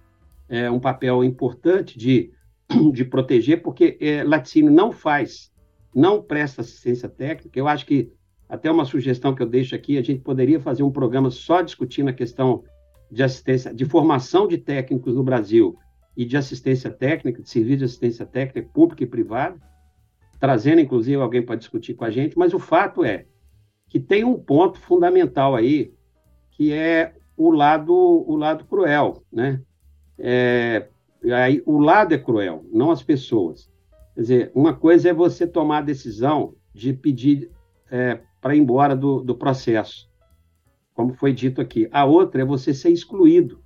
é, um papel importante de, de proteger, porque é, laticínio não faz, não presta assistência técnica. Eu acho que, até uma sugestão que eu deixo aqui, a gente poderia fazer um programa só discutindo a questão de assistência, de formação de técnicos no Brasil e de assistência técnica, de serviço de assistência técnica pública e privada, trazendo inclusive alguém para discutir com a gente, mas o fato é que tem um ponto fundamental aí, que é o lado, o lado cruel, né? É, aí, o lado é cruel, não as pessoas. Quer dizer, uma coisa é você tomar a decisão de pedir é, para ir embora do, do processo, como foi dito aqui. A outra é você ser excluído.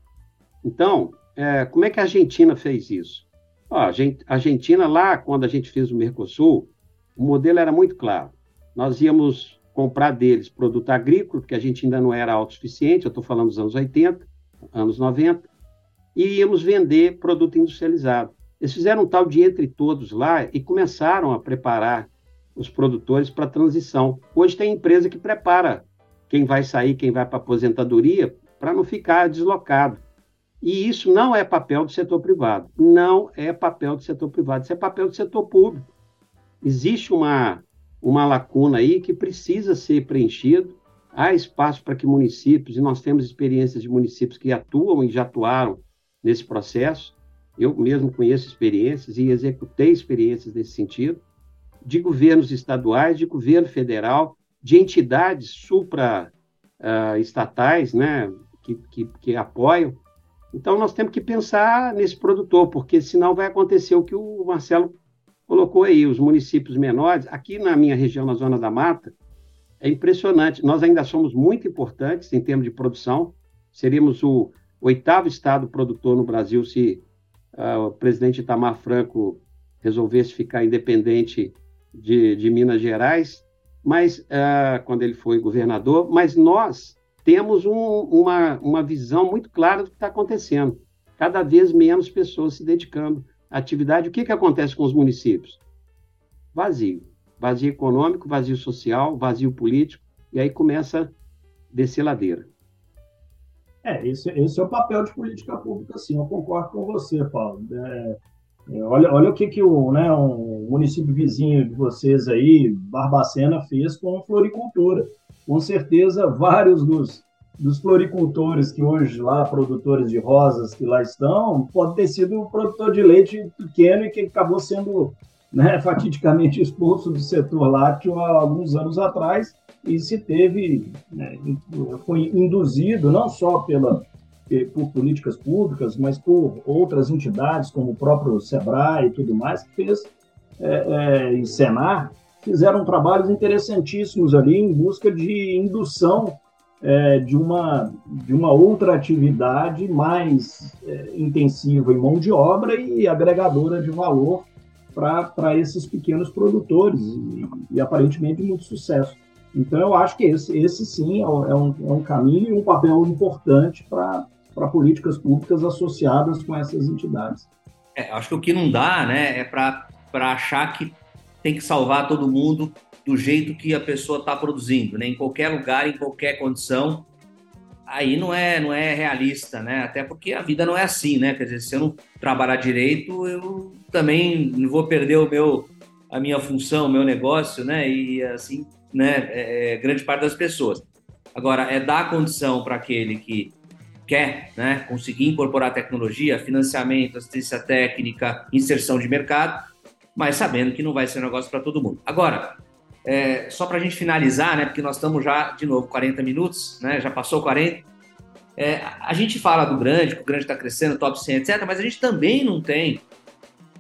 Então, é, como é que a Argentina fez isso? Ó, a Argentina, lá, quando a gente fez o Mercosul, o modelo era muito claro. Nós íamos comprar deles produto agrícola, porque a gente ainda não era autossuficiente, eu estou falando dos anos 80, anos 90, e íamos vender produto industrializado. Eles fizeram um tal de entre todos lá e começaram a preparar os produtores para a transição. Hoje tem empresa que prepara quem vai sair, quem vai para aposentadoria, para não ficar deslocado. E isso não é papel do setor privado. Não é papel do setor privado, isso é papel do setor público. Existe uma, uma lacuna aí que precisa ser preenchido. Há espaço para que municípios, e nós temos experiências de municípios que atuam e já atuaram nesse processo. Eu mesmo conheço experiências e executei experiências nesse sentido, de governos estaduais, de governo federal, de entidades supra-estatais, uh, né, que, que, que apoiam então, nós temos que pensar nesse produtor, porque senão vai acontecer o que o Marcelo colocou aí, os municípios menores. Aqui na minha região, na Zona da Mata, é impressionante. Nós ainda somos muito importantes em termos de produção. Seríamos o oitavo estado produtor no Brasil se uh, o presidente Itamar Franco resolvesse ficar independente de, de Minas Gerais, mas uh, quando ele foi governador. Mas nós temos um, uma, uma visão muito clara do que está acontecendo. Cada vez menos pessoas se dedicando atividade. O que, que acontece com os municípios? Vazio. Vazio econômico, vazio social, vazio político, e aí começa a descer ladeira. É, esse, esse é o papel de política pública, sim. Eu concordo com você, Paulo. É, é, olha, olha o que, que o né, um município vizinho de vocês aí, Barbacena, fez com floricultura com certeza vários dos, dos floricultores que hoje lá, produtores de rosas que lá estão, pode ter sido um produtor de leite pequeno e que acabou sendo né, fatidicamente expulso do setor lácteo há alguns anos atrás e se teve, né, foi induzido não só pela, por políticas públicas, mas por outras entidades, como o próprio SEBRAE e tudo mais, que fez é, é, Senar, fizeram trabalhos interessantíssimos ali em busca de indução é, de, uma, de uma outra atividade mais é, intensiva em mão de obra e agregadora de valor para esses pequenos produtores e, e, aparentemente muito sucesso. Então, eu acho que esse, esse sim é um, é um é caminho e um papel importante para políticas públicas associadas com essas entidades. É, acho que o que não dá né, é para achar que tem que salvar todo mundo do jeito que a pessoa está produzindo, né? Em qualquer lugar, em qualquer condição. Aí não é, não é realista, né? Até porque a vida não é assim, né? Quer dizer, se eu não trabalhar direito, eu também não vou perder o meu, a minha função, o meu negócio, né? E assim, né? É, é grande parte das pessoas. Agora, é dar condição para aquele que quer né, conseguir incorporar tecnologia, financiamento, assistência técnica, inserção de mercado, mas sabendo que não vai ser um negócio para todo mundo. Agora, é, só para a gente finalizar, né, porque nós estamos já, de novo, 40 minutos, né, já passou 40, é, a gente fala do grande, que o grande está crescendo, top 100, etc., mas a gente também não tem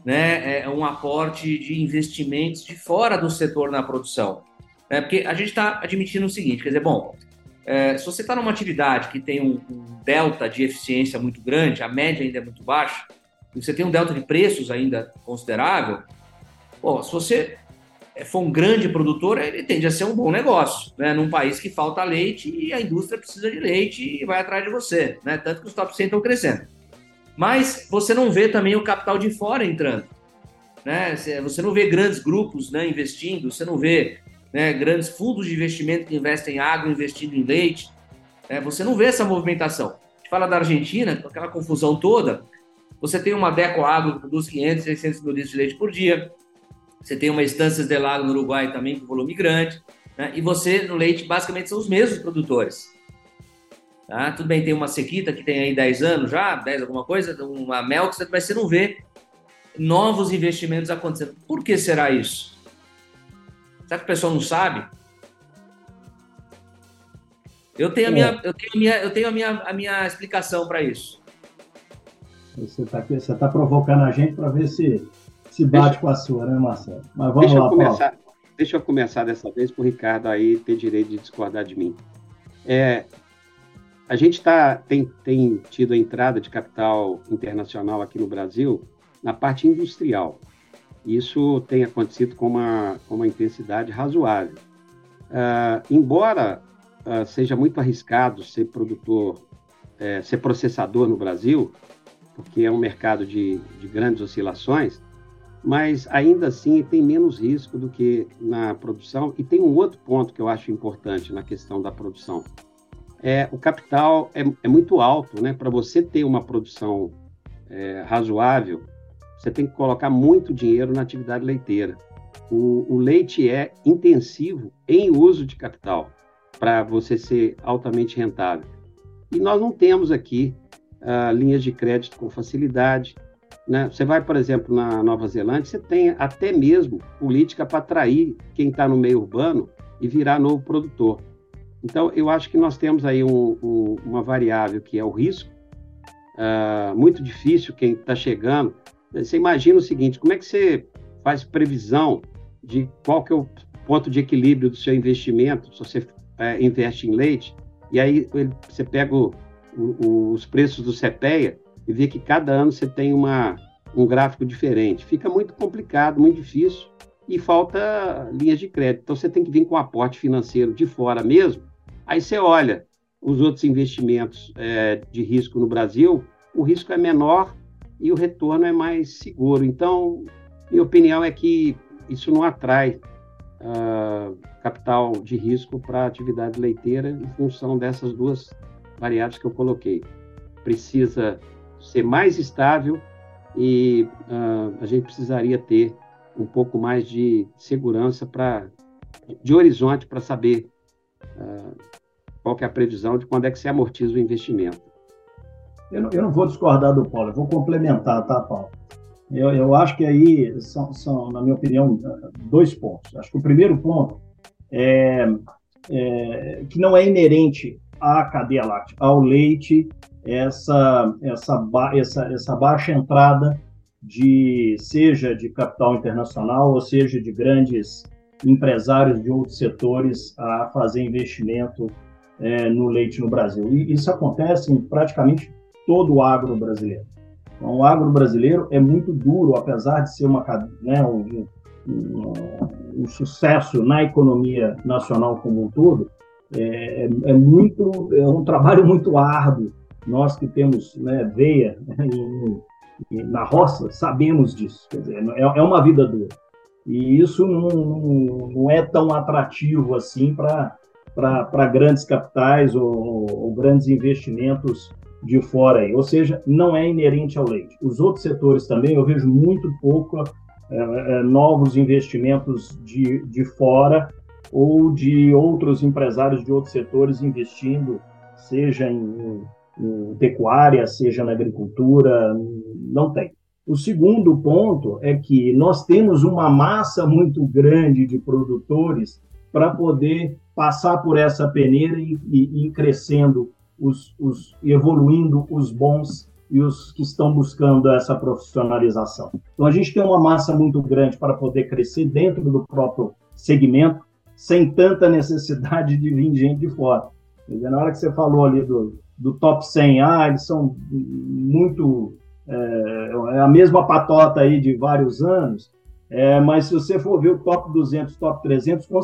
né, é, um aporte de investimentos de fora do setor na produção. Né, porque a gente está admitindo o seguinte, quer dizer, bom, é, se você está numa atividade que tem um, um, delta de eficiência muito grande, a média ainda é muito baixa, e você tem um delta de preços ainda considerável, bom, se você for um grande produtor, ele tende a ser um bom negócio, né? Num país que falta leite e a indústria precisa de leite e vai atrás de você, né? Tanto que os top 100 estão crescendo. Mas você não vê também o capital de fora entrando, né? Você não vê grandes grupos né, investindo, você não vê né, grandes fundos de investimento que investem em água investindo em leite. É, você não vê essa movimentação. A fala da Argentina, com aquela confusão toda, você tem uma Deco Água que produz 500, 600 mil litros de leite por dia, você tem uma Estâncias de Lago no Uruguai também com volume grande, né, e você, no leite, basicamente são os mesmos produtores. Tá? Tudo bem, tem uma sequita que tem aí 10 anos já, 10 alguma coisa, uma mel, mas você não vê novos investimentos acontecendo. Por que será isso? Será que o pessoal não sabe? Eu tenho a minha, é. eu tenho a minha, eu tenho a minha, a minha explicação para isso. Você está tá provocando a gente para ver se se bate deixa, com a sua, né, Marcelo? Mas vamos lá, começar, Paulo. Deixa eu começar dessa vez para o Ricardo aí ter direito de discordar de mim. É, a gente tá, tem, tem tido a entrada de capital internacional aqui no Brasil na parte industrial. Isso tem acontecido com uma, com uma intensidade razoável. Uh, embora uh, seja muito arriscado ser produtor, é, ser processador no Brasil, porque é um mercado de, de grandes oscilações, mas ainda assim tem menos risco do que na produção. E tem um outro ponto que eu acho importante na questão da produção. É, o capital é, é muito alto, né? Para você ter uma produção é, razoável, você tem que colocar muito dinheiro na atividade leiteira. O, o leite é intensivo em uso de capital para você ser altamente rentável. E nós não temos aqui uh, linhas de crédito com facilidade. Né? Você vai, por exemplo, na Nova Zelândia, você tem até mesmo política para atrair quem está no meio urbano e virar novo produtor. Então, eu acho que nós temos aí um, um, uma variável que é o risco, uh, muito difícil quem está chegando. Você imagina o seguinte, como é que você faz previsão de qual que é o ponto de equilíbrio do seu investimento, se você é, investe em leite, e aí você pega o, o, os preços do CPEA e vê que cada ano você tem uma, um gráfico diferente. Fica muito complicado, muito difícil, e falta linhas de crédito. Então você tem que vir com aporte financeiro de fora mesmo. Aí você olha os outros investimentos é, de risco no Brasil, o risco é menor e o retorno é mais seguro. Então, minha opinião é que isso não atrai uh, capital de risco para a atividade leiteira em função dessas duas variáveis que eu coloquei. Precisa ser mais estável e uh, a gente precisaria ter um pouco mais de segurança para de horizonte para saber uh, qual é a previsão de quando é que se amortiza o investimento. Eu não, eu não vou discordar do Paulo, eu vou complementar, tá, Paulo? Eu, eu acho que aí são, são, na minha opinião, dois pontos. Acho que o primeiro ponto é, é que não é inerente à cadeia láctea, ao leite, essa, essa, essa, essa baixa entrada de seja de capital internacional ou seja de grandes empresários de outros setores a fazer investimento é, no leite no Brasil. E isso acontece em praticamente todo o agro brasileiro. Então, o agro brasileiro é muito duro, apesar de ser uma, né, um, um, um, sucesso na economia nacional como um todo, é, é, muito é um trabalho muito árduo. Nós que temos né, veia né, na roça sabemos disso. Dizer, é, é uma vida dura. E isso não, não, não é tão atrativo assim para grandes capitais ou, ou grandes investimentos de fora aí, ou seja, não é inerente ao leite. Os outros setores também eu vejo muito pouco é, é, novos investimentos de, de fora ou de outros empresários de outros setores investindo, seja em, em pecuária, seja na agricultura, não tem. O segundo ponto é que nós temos uma massa muito grande de produtores para poder passar por essa peneira e, e, e crescendo os, os evoluindo os bons e os que estão buscando essa profissionalização. Então a gente tem uma massa muito grande para poder crescer dentro do próprio segmento, sem tanta necessidade de vir gente de fora. Na hora que você falou ali do, do top 100, ah, eles são muito. É, é a mesma patota aí de vários anos, é, mas se você for ver o top 200, top 300, com,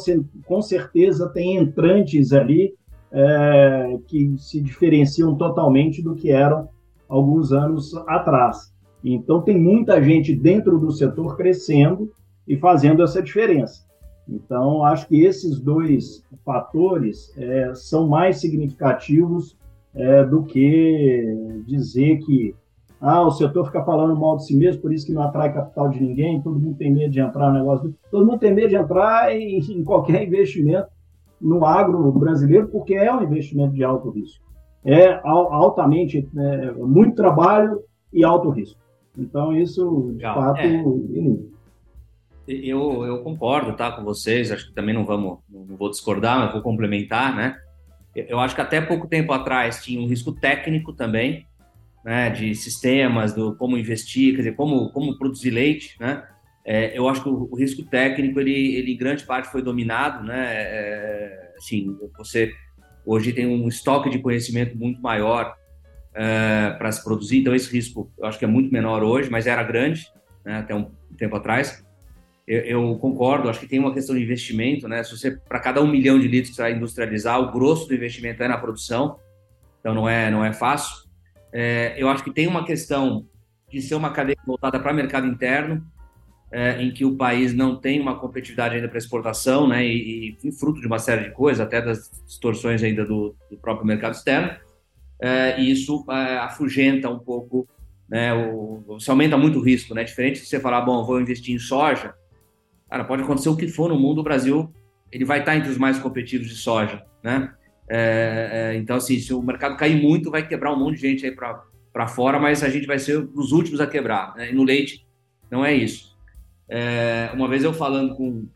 com certeza tem entrantes ali é, que se diferenciam totalmente do que eram alguns anos atrás. Então, tem muita gente dentro do setor crescendo e fazendo essa diferença. Então, acho que esses dois fatores é, são mais significativos é, do que dizer que ah, o setor fica falando mal de si mesmo, por isso que não atrai capital de ninguém, todo mundo tem medo de entrar no negócio. Todo mundo tem medo de entrar em, em qualquer investimento no agro brasileiro, porque é um investimento de alto risco. É altamente, é, muito trabalho e alto risco. Então, isso, de Legal. fato, é. Eu, eu concordo tá, com vocês, acho que também não vamos, não vou discordar, mas vou complementar, né? Eu acho que até pouco tempo atrás tinha um risco técnico também, né, de sistemas, do como investir, quer dizer, como, como produzir leite, né? É, eu acho que o, o, risco técnico, ele, ele em grande parte foi dominado, né? É, assim, você hoje tem um estoque de conhecimento muito maior é, para se produzir, então esse risco eu acho que é muito menor hoje, mas era grande, né, até um tempo atrás. Eu, eu, concordo, acho que tem uma questão de investimento, né? Se você, para cada um milhão de litros que você vai industrializar, o grosso do investimento é na produção, então não é, não é fácil. É, eu acho que tem uma questão de ser uma cadeia voltada para mercado interno, é, em que o país não tem uma competitividade ainda para exportação, né, e, e, fruto de uma série de coisas, até das distorções ainda do, do próprio mercado externo, é, e isso é, afugenta um pouco, né, o, se aumenta muito o risco, né, diferente de você falar, bom, vou investir em soja, cara, pode acontecer o que for no mundo, o Brasil ele vai estar entre os mais competitivos de soja, né, é, é, então assim, se o mercado cair muito, vai quebrar um monte de gente aí para fora, mas a gente vai ser os últimos a quebrar, né, e no leite não é isso. É, uma vez eu falando com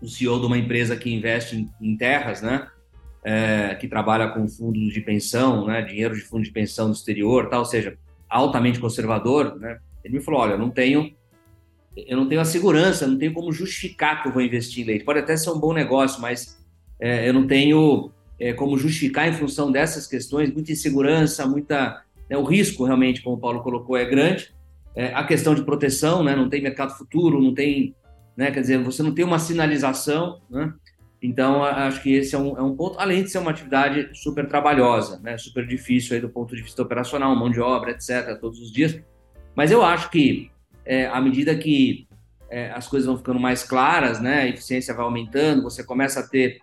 o CEO de uma empresa que investe em, em terras, né? É, que trabalha com fundos de pensão, né? Dinheiro de fundo de pensão do exterior, tal, ou seja, altamente conservador, né? Ele me falou, olha, não tenho eu não tenho a segurança, não tenho como justificar que eu vou investir em leite. Pode até ser um bom negócio, mas é, eu não tenho é, como justificar em função dessas questões, muita insegurança, muita né, o risco realmente, como o Paulo colocou, é grande é, a questão de proteção, né? Não tem mercado futuro, não tem, né? Quer dizer, você não tem uma sinalização, né? Então, acho que esse é um, é um ponto, além de ser uma atividade super trabalhosa, né? Super difícil aí do ponto de vista operacional, mão de obra, etc., todos os dias. Mas eu acho que, é, à medida que é, as coisas vão ficando mais claras, né? A eficiência vai aumentando, você começa a ter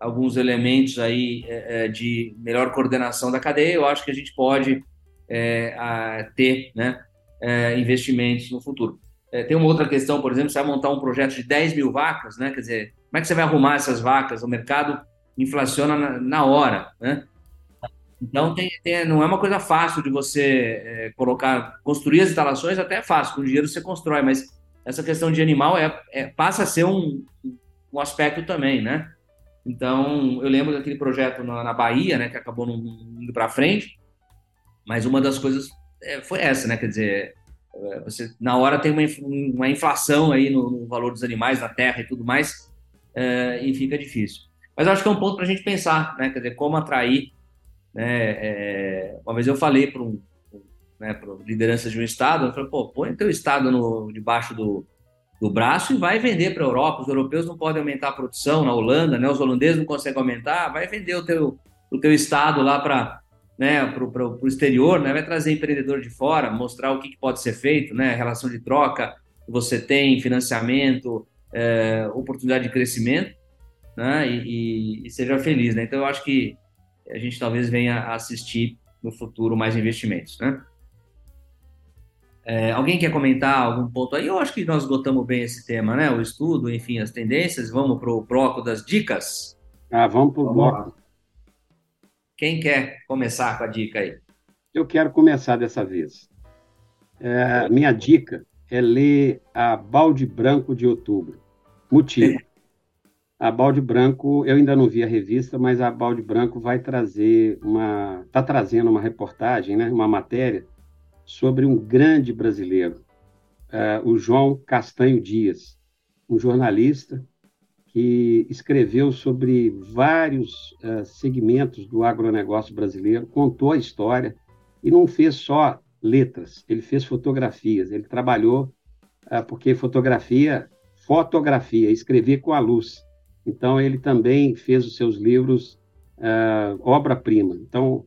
alguns elementos aí é, é de melhor coordenação da cadeia, eu acho que a gente pode é, a, ter, né? é, investimentos no futuro. Tem uma outra questão, por exemplo, você vai montar um projeto de 10 mil vacas, né? Quer dizer, como é que você vai arrumar essas vacas? O mercado inflaciona na, na hora, né? Então, tem, tem, não é uma coisa fácil de você é, colocar, construir as instalações até é fácil, com dinheiro você constrói, mas essa questão de animal é, é passa a ser um, um aspecto também, né? Então, eu lembro daquele projeto na, na Bahia, né, que acabou indo para frente, mas uma das coisas é, foi essa, né? Quer dizer, é, você na hora tem uma, uma inflação aí no, no, valor dos animais, da terra e tudo mais, é, e fica difícil. Mas acho que é um ponto para a gente pensar, né? Quer dizer, como atrair. Né? É, uma vez eu falei para um, né, liderança de um estado, eu falei, pô, põe teu estado no, debaixo do, do braço e vai vender para a Europa. Os europeus não podem aumentar a produção na Holanda, né? Os holandeses não conseguem aumentar, vai vender o teu, o teu estado lá para né, o exterior, né, vai trazer empreendedor de fora, mostrar o que, que, pode ser feito, né, relação de troca que você tem, financiamento, é, oportunidade de crescimento, né, e, e, e, seja feliz, né. Então eu acho que a gente talvez venha a assistir no futuro mais investimentos, né. É, alguém quer comentar algum ponto aí? Eu acho que nós esgotamos bem esse tema, né? O estudo, enfim, as tendências. Vamos para o bloco das dicas? Ah, vamos para o bloco. Quem quer começar com a dica aí? Eu quero começar dessa vez. É, minha dica é ler a Balde Branco de Outubro. Motivo. A Balde Branco, eu ainda não vi a revista, mas a Balde Branco vai trazer uma. está trazendo uma reportagem, né, uma matéria, sobre um grande brasileiro, é, o João Castanho Dias, um jornalista que escreveu sobre vários uh, segmentos do agronegócio brasileiro, contou a história e não fez só letras, ele fez fotografias, ele trabalhou, uh, porque fotografia, fotografia, escrever com a luz. Então, ele também fez os seus livros uh, obra-prima. Então,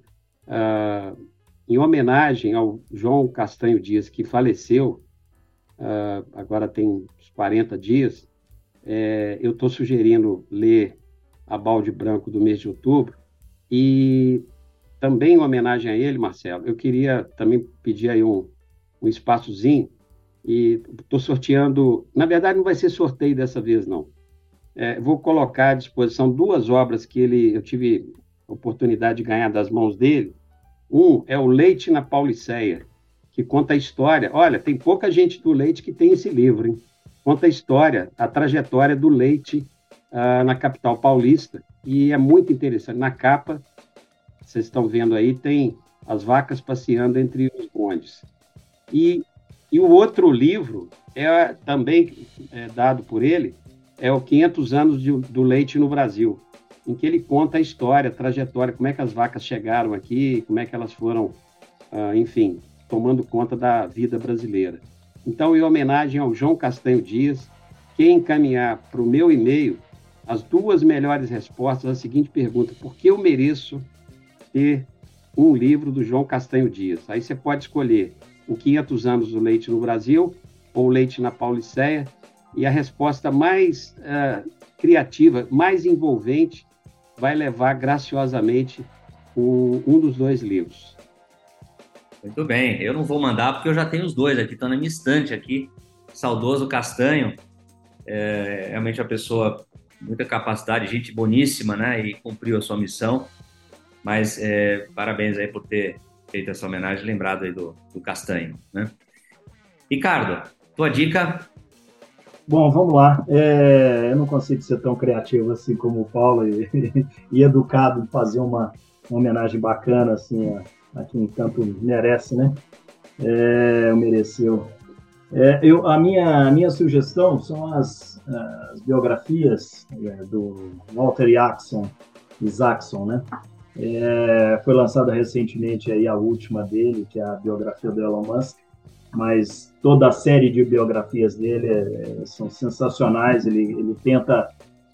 em homenagem ao João Castanho Dias, que faleceu, agora tem uns 40 dias, é, eu estou sugerindo ler A Balde Branco do mês de outubro. E também em homenagem a ele, Marcelo, eu queria também pedir aí um, um espaçozinho. E estou sorteando. Na verdade, não vai ser sorteio dessa vez, não. É, vou colocar à disposição duas obras que ele, eu tive oportunidade de ganhar das mãos dele. Um é o Leite na Pauliceia, que conta a história. Olha, tem pouca gente do Leite que tem esse livro, hein? conta a história, a trajetória do leite uh, na capital paulista. E é muito interessante. Na capa, vocês estão vendo aí, tem as vacas passeando entre os bondes. E, e o outro livro, é também é, dado por ele, é o 500 anos de, do leite no Brasil, em que ele conta a história, a trajetória, como é que as vacas chegaram aqui, como é que elas foram, uh, enfim, tomando conta da vida brasileira. Então, em homenagem ao João Castanho Dias, quem encaminhar para o meu e-mail as duas melhores respostas à seguinte pergunta: por que eu mereço ter um livro do João Castanho Dias? Aí você pode escolher o 500 anos do leite no Brasil ou o leite na Pauliceia, e a resposta mais uh, criativa, mais envolvente, vai levar graciosamente um, um dos dois livros. Muito bem, eu não vou mandar porque eu já tenho os dois aqui, estão na minha estante aqui. Saudoso Castanho, é realmente uma pessoa muita capacidade, gente boníssima, né? E cumpriu a sua missão. Mas é, parabéns aí por ter feito essa homenagem, lembrado aí do, do Castanho, né? Ricardo, tua dica? Bom, vamos lá. É, eu não consigo ser tão criativo assim como o Paulo e, e educado fazer uma, uma homenagem bacana assim a a quem tanto merece, né? É, mereceu. É, eu, a, minha, a minha sugestão são as, as biografias é, do Walter Isaacson, Isaacson né? É, foi lançada recentemente aí a última dele, que é a biografia do Elon Musk, mas toda a série de biografias dele é, são sensacionais. Ele, ele tenta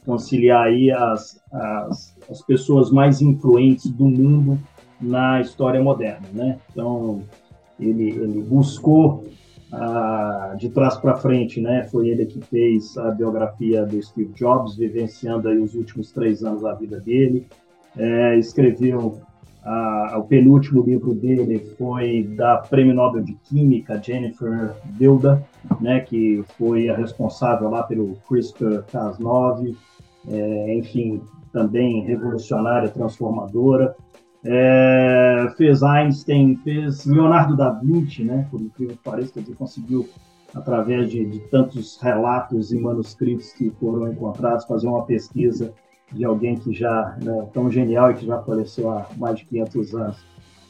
conciliar aí as, as, as pessoas mais influentes do mundo na história moderna, né? Então ele, ele buscou ah, de trás para frente, né? Foi ele que fez a biografia do Steve Jobs, vivenciando aí os últimos três anos da vida dele. É, escreveu o penúltimo livro dele foi da Prêmio Nobel de Química Jennifer Doudna, né? Que foi a responsável lá pelo CRISPR-Cas9. É, enfim, também revolucionária, transformadora. É, fez Einstein, fez Leonardo da Vinci, né? Por incrível que pareça, ele conseguiu, através de, de, tantos relatos e manuscritos que foram encontrados, fazer uma pesquisa de alguém que já né, tão genial e que já faleceu há mais de 500 anos.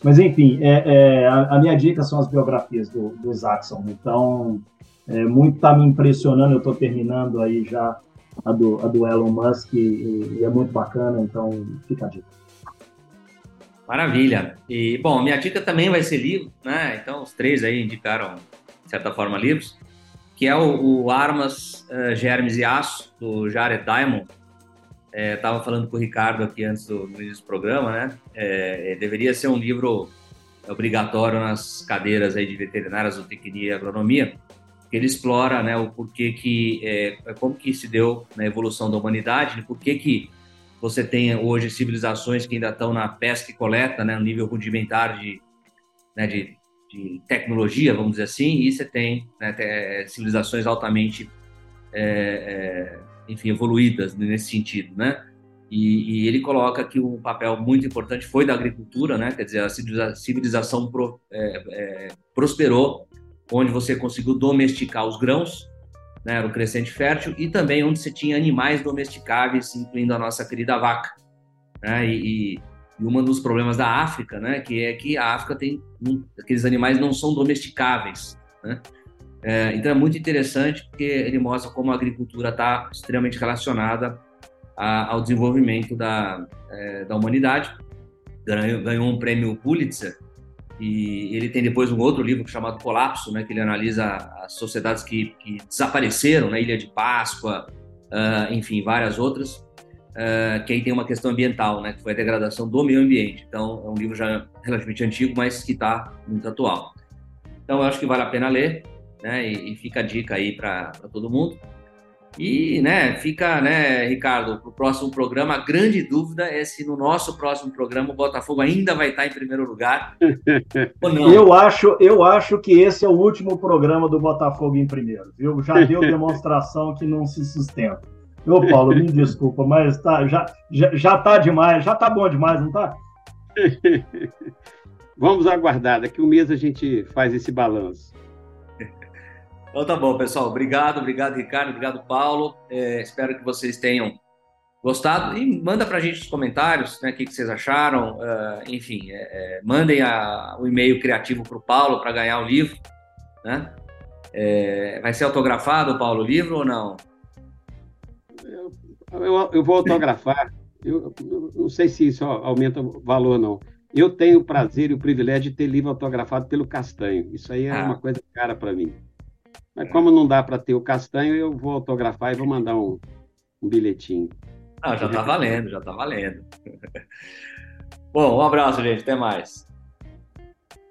Mas, enfim, é, é, a, a, minha dica são as biografias do, do Isaacson. Então, é, muito está me impressionando. Eu estou terminando aí já a do, a do Elon Musk e, e é muito bacana. Então, fica a dica. Maravilha. E, bom, minha dica também vai ser livro, né? Então, os três aí indicaram, de certa forma, livros, que é o, o Armas, uh, Germes e Aço, do Jared Diamond. Estava é, falando com o Ricardo aqui antes do, do início do programa, né? É, é, deveria ser um livro obrigatório nas cadeiras aí de veterinárias, zootecnia e agronomia, que ele explora né, o porquê que, é, como que se deu na evolução da humanidade, por que que você tem hoje civilizações que ainda estão na pesca e coleta, né, no nível rudimentar de, né, de, de tecnologia, vamos dizer assim, e você tem né, civilizações altamente, é, é, enfim, evoluídas nesse sentido, né? E, e, ele coloca que um papel muito importante foi da agricultura, né? Quer dizer, a civilização pro, é, é, prosperou, onde você conseguiu domesticar os grãos, né, era o crescente fértil, e também onde você tinha animais domesticáveis, incluindo a nossa querida vaca. Né, e, e um dos problemas da África, né, que é que a África tem aqueles animais não são domesticáveis, né? É, então é muito interessante porque ele mostra como a agricultura está extremamente relacionada a, ao desenvolvimento da, é, da humanidade. Ganhou, ganhou, um prêmio Pulitzer e ele tem depois um outro livro chamado Colapso, né, que ele analisa as sociedades que, que desapareceram, né, Ilha de Páscoa, uh, enfim, várias outras. Uh, que aí tem uma questão ambiental, né, que foi a degradação do meio ambiente. Então, é um livro já relativamente antigo, mas que está muito atual. Então, eu acho que vale a pena ler, né, e, e fica a dica aí para todo mundo. E, né, fica, né, Ricardo, para o próximo programa, a grande dúvida é se no nosso próximo programa o Botafogo ainda vai estar em primeiro lugar ou não. Eu acho, eu acho que esse é o último programa do Botafogo em primeiro, viu? Já deu demonstração que não se sustenta. Ô, Paulo, me desculpa, mas tá, já, já, já tá demais, já tá bom demais, não tá? Vamos aguardar, daqui um mês a gente faz esse balanço. Então tá bom, pessoal. Obrigado, obrigado, Ricardo, obrigado, Paulo. É, espero que vocês tenham gostado e manda para a gente os comentários, né, o que, que vocês acharam. Uh, enfim, é, é, mandem a, o e-mail criativo para o Paulo para ganhar o livro. Né? É, vai ser autografado, Paulo, o livro ou não? Eu, eu, vou autografar. Eu, eu, não sei se isso aumenta o valor ou não. Eu tenho o prazer e o privilégio de ter livro autografado pelo Castanho. Isso aí é ah. uma coisa cara para mim. Mas como não dá para ter o Castanho, eu vou autografar e vou mandar um, um bilhetinho. Ah, já está valendo, já está valendo. Bom, um abraço, gente. Até mais.